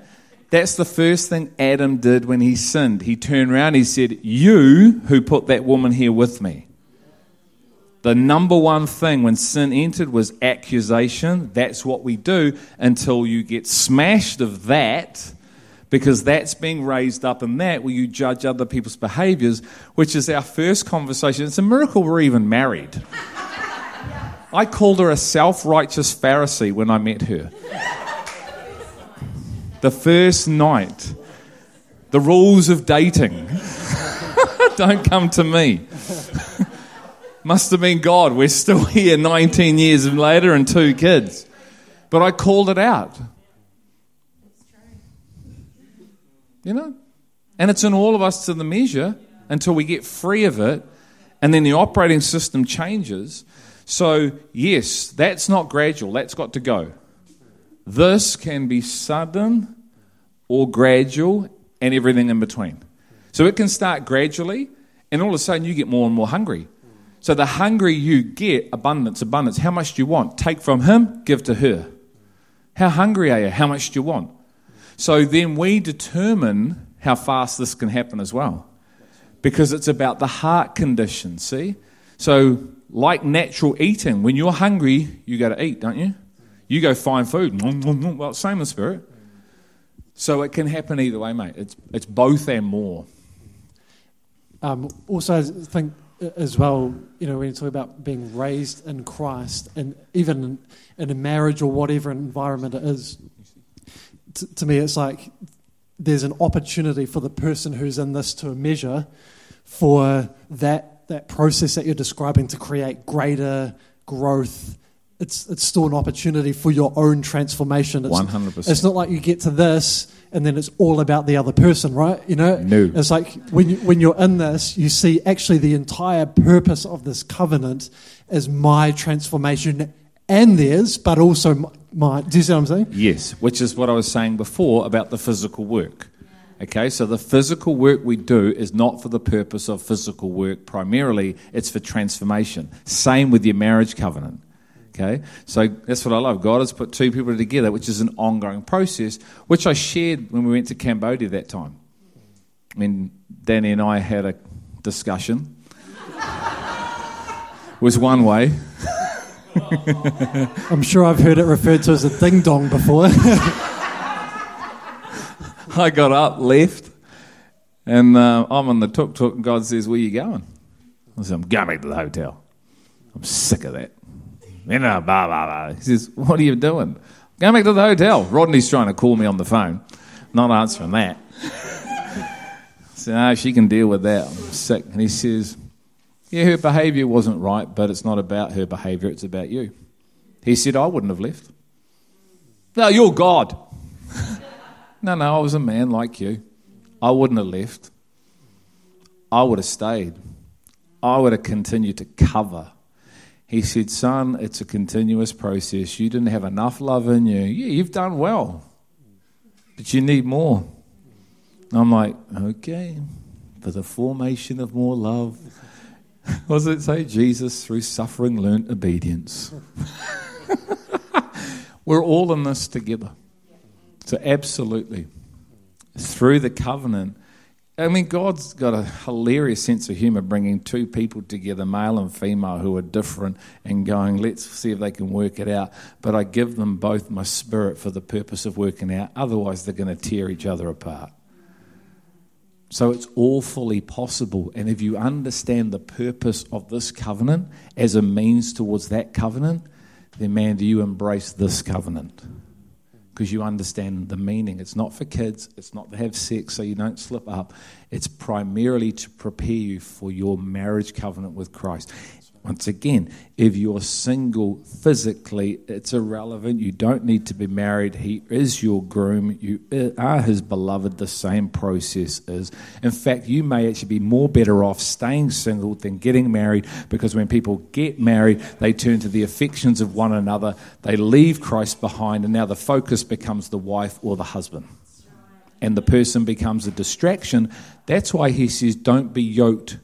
That's the first thing Adam did when he sinned. He turned around, he said, You who put that woman here with me. The number one thing when sin entered was accusation. That's what we do until you get smashed of that, because that's being raised up in that where you judge other people's behaviors, which is our first conversation. It's a miracle we're even married. I called her a self righteous Pharisee when I met her. The first night. The rules of dating. Don't come to me. Must have been God. We're still here 19 years later and two kids. But I called it out. You know? And it's in all of us to the measure until we get free of it and then the operating system changes. So, yes, that's not gradual, that's got to go. This can be sudden or gradual and everything in between. So it can start gradually, and all of a sudden you get more and more hungry. So the hungry you get, abundance, abundance. How much do you want? Take from him, give to her. How hungry are you? How much do you want? So then we determine how fast this can happen as well. Because it's about the heart condition, see? So, like natural eating, when you're hungry, you got to eat, don't you? You go find food. Well, same in spirit. So it can happen either way, mate. It's, it's both and more. Um, also, I think as well, you know, when you talk about being raised in Christ, and even in, a marriage or whatever environment it is, t- to me, it's like there's an opportunity for the person who's in this to measure for that that process that you're describing to create greater growth. It's it's still an opportunity for your own transformation. It's, One hundred percent. it's not like you get to this and then it's all about the other person, right? You know, No. it's like when you, when you're in this, you see actually the entire purpose of this covenant is my transformation and theirs, but also my. my do you see what I'm saying? Yes, which is what I was saying before about the physical work. Okay, so the physical work we do is not for the purpose of physical work primarily, it's for transformation. Same with your marriage covenant. Okay, so that's what I love. God has put two people together, which is an ongoing process, which I shared when we went to Cambodia that time. I mean, Danny and I had a discussion. was one way. I'm sure I've heard it referred to as a ding dong before. I got up, left, and uh, I'm on the tuk tuk, and God says, Where you going? I said, I'm going back to the hotel. I'm sick of that. You know, blah, blah, blah. He says, What are you doing? Going back to the hotel. Rodney's trying to call me on the phone, not answering that. so, no, she can deal with that. I'm sick. And he says, Yeah, her behaviour wasn't right, but it's not about her behaviour, it's about you. He said, I wouldn't have left. No, you're God. no, no, I was a man like you. I wouldn't have left. I would have stayed. I would have continued to cover. He said, Son, it's a continuous process. You didn't have enough love in you. Yeah, you've done well, but you need more. And I'm like, Okay, for the formation of more love. What does it say? Jesus, through suffering, learnt obedience. We're all in this together. So, absolutely. Through the covenant, I mean, God's got a hilarious sense of humour bringing two people together, male and female, who are different, and going, let's see if they can work it out. But I give them both my spirit for the purpose of working out. Otherwise, they're going to tear each other apart. So it's all fully possible. And if you understand the purpose of this covenant as a means towards that covenant, then man, do you embrace this covenant? Because you understand the meaning. It's not for kids, it's not to have sex so you don't slip up. It's primarily to prepare you for your marriage covenant with Christ. Once again, if you're single physically, it's irrelevant. You don't need to be married. He is your groom. You are his beloved. The same process is. In fact, you may actually be more better off staying single than getting married because when people get married, they turn to the affections of one another. They leave Christ behind, and now the focus becomes the wife or the husband. And the person becomes a distraction. That's why he says, don't be yoked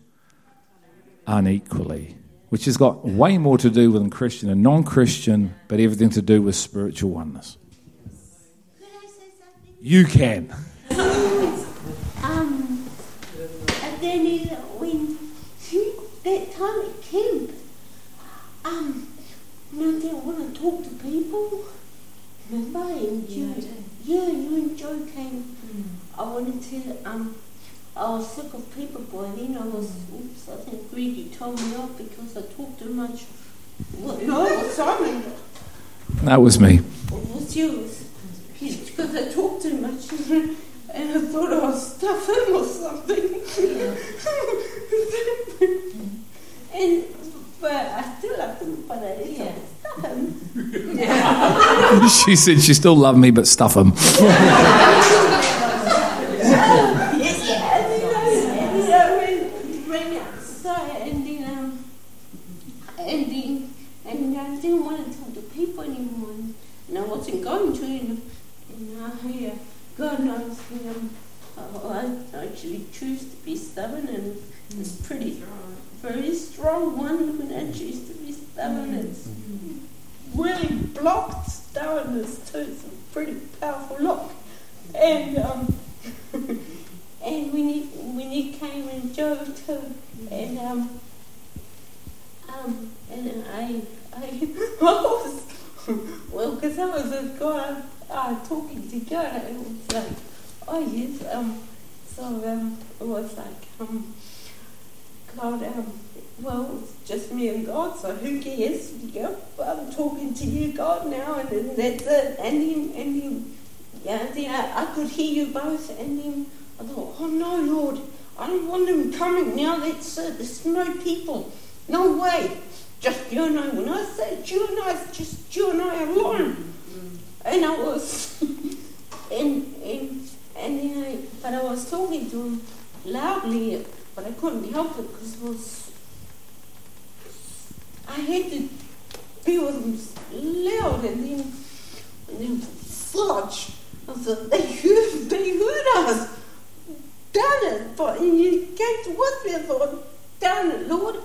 unequally which has got way more to do with Christian and non Christian, but everything to do with spiritual oneness. You can. um, and then it, when that time at camp, um, you know, didn't want to talk to people. Remember? And you, yeah, you and Joe came. I wanted to, um, I was sick of people boy. Then I was, oops, I think Greg, told me off because I talked too much. Well, no, it was Simon. That was me. It was you. Because I talked too much. and I thought oh, I was stuffing or something. and, but I still love him, but I didn't yeah. stuff him. she said she still loved me, but stuff him. didn't want to talk to people anymore, and I wasn't going to. And, and uh, yeah, God knows, you know, I actually choose to be stubborn, and mm-hmm. it's pretty strong. very strong one when I choose to be stubborn. Mm-hmm. It's really blocked stubbornness too. It's a pretty powerful lock, and um, and when he when he came and Joe too, and um, um, and I I, was, well, because I was uh, talking to God, and it was like, oh yes, um, so um, it was like, um, God, um, well, it's just me and God, so who cares? Know, I'm talking to you, God, now, and, and that's it. And then, and then, yeah, then I, I could hear you both, and then I thought, oh no, Lord, I don't want them coming now. That's it. There's no people. No way just you and I. When I said you and I, just you and I alone. And I was, and, and, and then I, but I was talking to him loudly, but I couldn't help it because it was, I had to be with him loud and then, and then fudge. I said, they heard, they heard us. Done it, but and you came to with me. I thought, done it, Lord.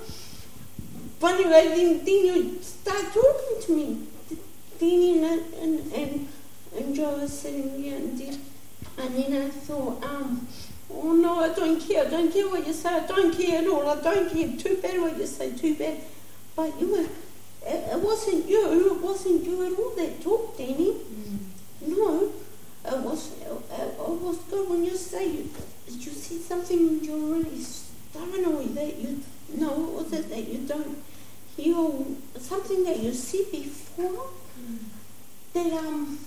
But anyway, then, then you start talking to me. Then and and and, and Joe was sitting there, and then and then I thought, um, oh no, I don't care. I don't care what you say. I don't care at all. I don't care. Too bad what you say. Too bad. But you were. It, it wasn't you. It wasn't you at all that talked, Danny. No, it was. It, it was good when you say you. You see something you're really stubborn or that you. No, what was that you don't hear? Something that you see before that um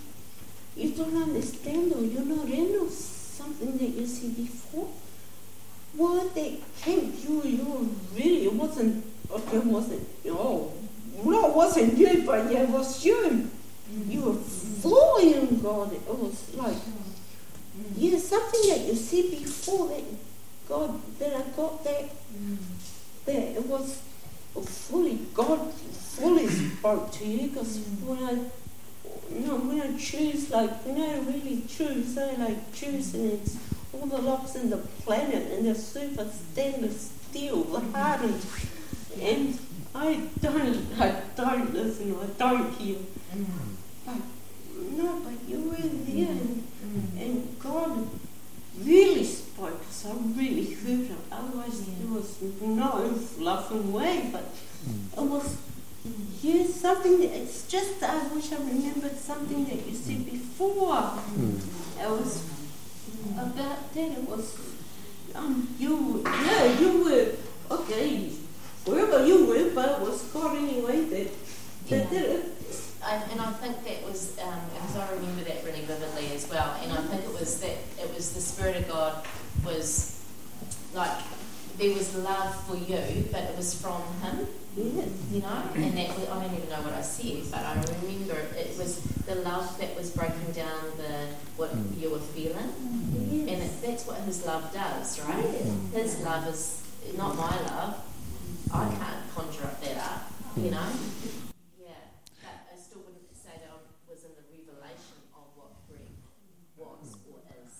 you don't understand or you're not in or something that you see before. Well, they came you, you really, it wasn't, okay, wasn't, no, no, it wasn't you, but yeah, it was you. You were in God. It was like, yeah, something that you see before that God, that I got that, that it was fully, God fully spoke to you because when I you know, when I choose, like, you know, really choose, I like choose, and it's all the locks in the planet, and the super stainless steel, hardened, and I don't, I don't listen, I don't hear. But, no, but you were there, and, and God really spoke, so I really heard it. Otherwise, there was no fluffing way, but mm. it was Yes, something that it's just I wish I remembered something that you said mm. before. Mm. It was about that. It was um you yeah you were okay wherever you were, but it was God anyway that that did it. And, and I think that was um, because I remember that really vividly as well. And I think it was that it was the Spirit of God was like there was love for you, but it was from Him. Yes. you know, and that was, I don't even know what I said, but I remember it was the love that was breaking down the what mm. you were feeling, yes. and it, that's what His love does, right? Mm. His love is not my love. I can't conjure up that up, you know. Mm. Yeah, but I still wouldn't say that I was in the revelation of what Greg was or is.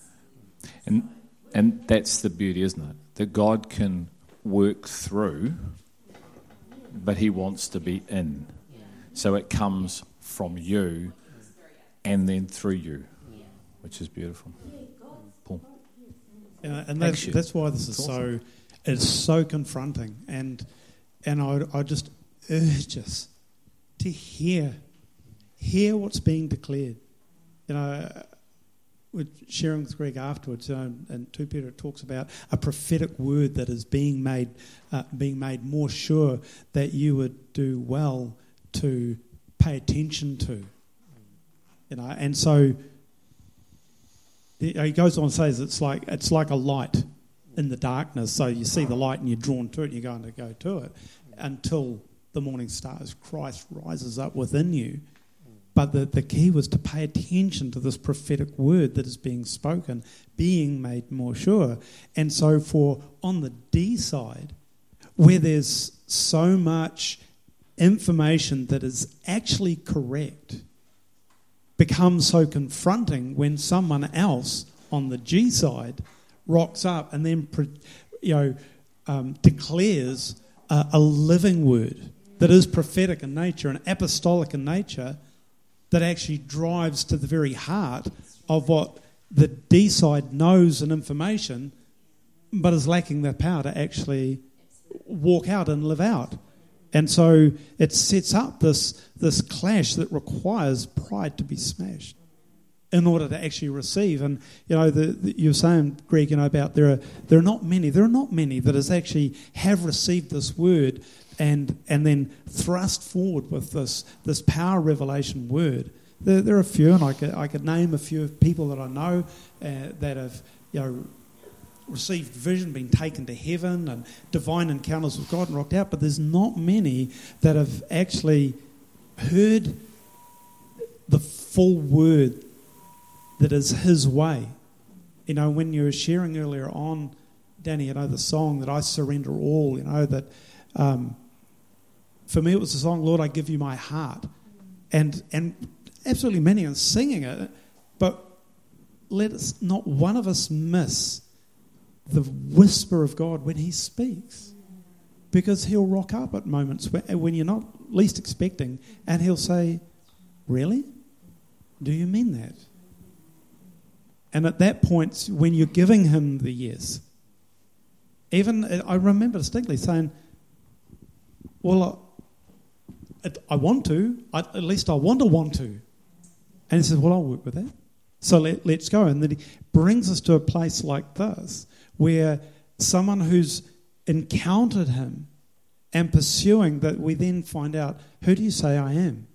And and that's the beauty, isn't it? That God can work through, but He wants to be in. So it comes from you, and then through you, which is beautiful. Paul. Yeah, and that's, that's why this is It's so it's so confronting and and I, I just urge us to hear hear what's being declared you know with sharing with Greg afterwards uh, and 2 Peter talks about a prophetic word that is being made uh, being made more sure that you would do well to pay attention to you know and so he he goes on and says it's like it's like a light in the darkness. So you see the light and you're drawn to it. and You're going to go to it until the morning stars. Christ rises up within you. But the, the key was to pay attention to this prophetic word that is being spoken, being made more sure. And so, for on the D side, where there's so much information that is actually correct, becomes so confronting when someone else on the G side rocks up and then you know um, declares a, a living word that is prophetic in nature and apostolic in nature that actually drives to the very heart of what the D side knows and information, but is lacking the power to actually walk out and live out. And so it sets up this, this clash that requires pride to be smashed in order to actually receive. And you know, the, the, you were saying, Greg, you know, about there are there are not many. There are not many that has actually have received this word and and then thrust forward with this this power revelation word. There, there are a few, and I could I could name a few people that I know uh, that have you know received vision, been taken to heaven, and divine encounters with God and rocked out. But there's not many that have actually heard the full word that is His way. You know, when you were sharing earlier on, Danny, you know, the song that I surrender all, you know, that um, for me it was the song, Lord, I give you my heart. And, and absolutely many are singing it, but let us, not one of us miss the whisper of God when He speaks. because he'll rock up at moments when, when you're not least expecting, and he'll say, Really? Do you mean that? And at that point, when you're giving him the yes, even I remember distinctly saying, Well, I, want to, I, at least I want to want to. And he says, Well, I'll work with that. So let, let's go. And then he brings us to a place like this where someone who's encountered him and pursuing that we then find out, Who do you say I am?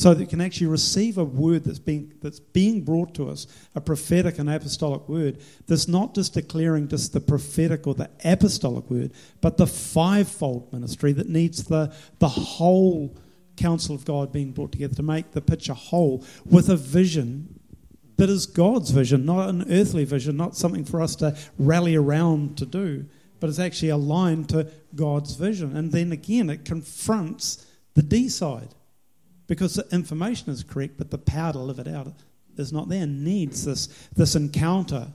So that you can actually receive a word that's being, that's being brought to us, a prophetic and apostolic word, that's not just declaring just the prophetic or the apostolic word, but the fivefold ministry that needs the, the whole counsel of God being brought together to make the picture whole with a vision that is God's vision, not an earthly vision, not something for us to rally around to do, but it's actually aligned to God's vision. And then again, it confronts the D side because the information is correct, but the power to live it out is not there. Needs this this encounter,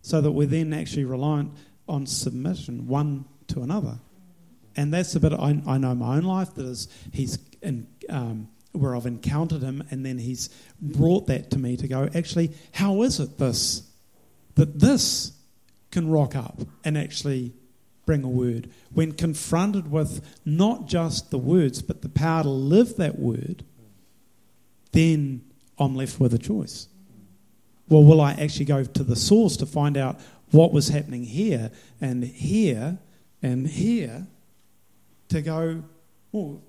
so that we're then actually reliant on submission one to another, and that's the bit I, I know my own life that is he's in, um, where I've encountered him, and then he's brought that to me to go. Actually, how is it this that this can rock up and actually bring a word when confronted with not just the words but the power to live that word then I'm left with a choice. Well, will I actually go to the source to find out what was happening here and here and here to go, well,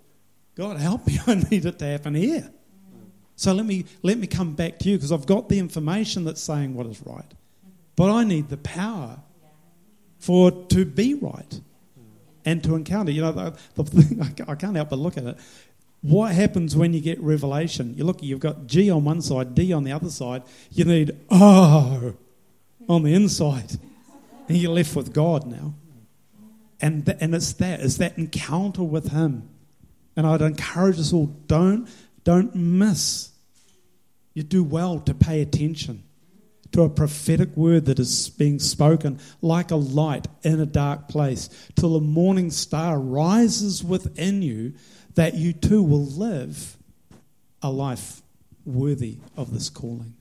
God help me, I need it to happen here. So let me let me come back to you because I've got the information that's saying what is right. But I need the power for to be right and to encounter. You know, the, the thing I can't help but look at it what happens when you get revelation? You look, you've got G on one side, D on the other side. You need O on the inside, and you're left with God now. And th- and it's that it's that encounter with Him. And I'd encourage us all: don't don't miss. You do well to pay attention to a prophetic word that is being spoken like a light in a dark place till the morning star rises within you that you too will live a life worthy of this calling.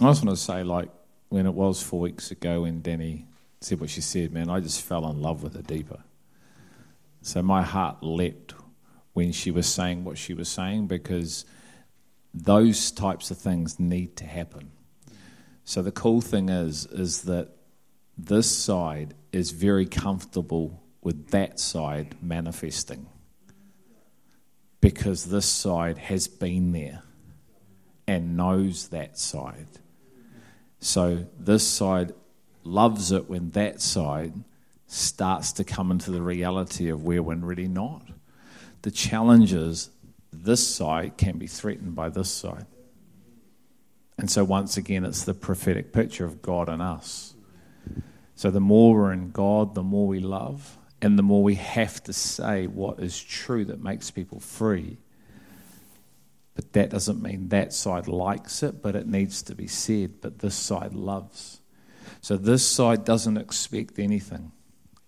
I just want to say, like, when it was four weeks ago when Danny said what she said, man, I just fell in love with her deeper. So my heart leapt when she was saying what she was saying because those types of things need to happen. So the cool thing is, is that this side is very comfortable with that side manifesting because this side has been there and knows that side. So this side loves it when that side starts to come into the reality of where we're really not. The challenge is this side can be threatened by this side. And so, once again, it's the prophetic picture of God and us. So, the more we're in God, the more we love, and the more we have to say what is true that makes people free. But that doesn't mean that side likes it, but it needs to be said. But this side loves. So this side doesn't expect anything.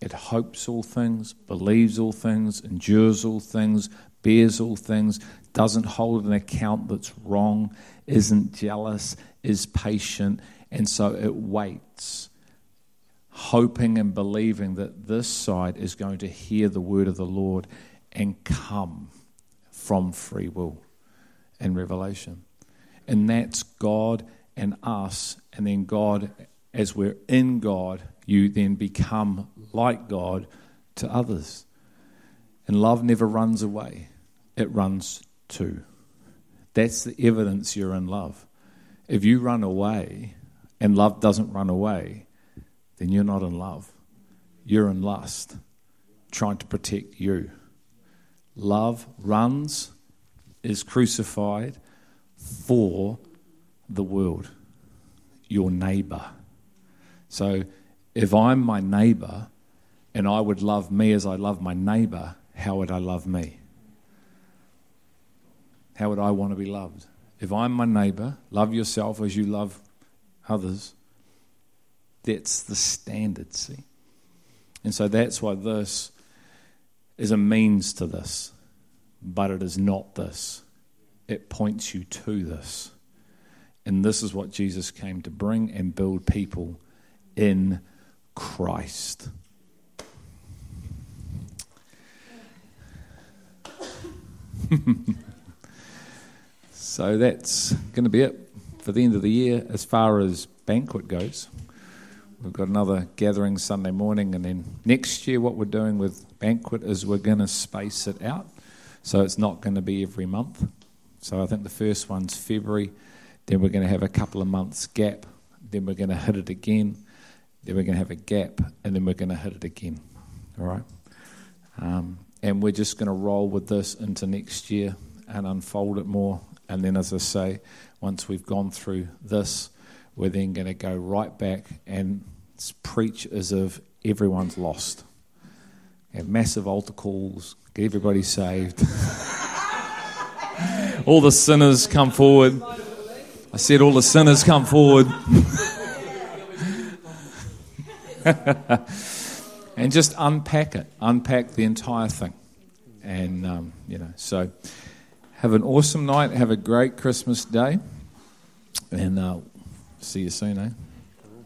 It hopes all things, believes all things, endures all things, bears all things, doesn't hold an account that's wrong, isn't jealous, is patient, and so it waits hoping and believing that this side is going to hear the word of the Lord and come from free will and revelation. And that's God and us, and then God, as we're in God, you then become like God to others. And love never runs away, it runs to. That's the evidence you're in love. If you run away and love doesn't run away, then you're not in love. You're in lust, trying to protect you. Love runs, is crucified for the world, your neighbor. So if I'm my neighbor and I would love me as I love my neighbor, how would I love me? How would I want to be loved? If I'm my neighbor, love yourself as you love others. That's the standard, see? And so that's why this is a means to this, but it is not this. It points you to this. And this is what Jesus came to bring and build people in Christ. so that's going to be it for the end of the year as far as banquet goes. We've got another gathering Sunday morning, and then next year, what we're doing with banquet is we're going to space it out. So it's not going to be every month. So I think the first one's February, then we're going to have a couple of months gap, then we're going to hit it again, then we're going to have a gap, and then we're going to hit it again. All right? Um, and we're just going to roll with this into next year and unfold it more. And then, as I say, once we've gone through this, we're then going to go right back and preach as if everyone's lost. Have massive altar calls, get everybody saved. all the sinners come forward. I said, all the sinners come forward. and just unpack it, unpack the entire thing. And, um, you know, so have an awesome night, have a great Christmas day, and uh, see you soon, eh?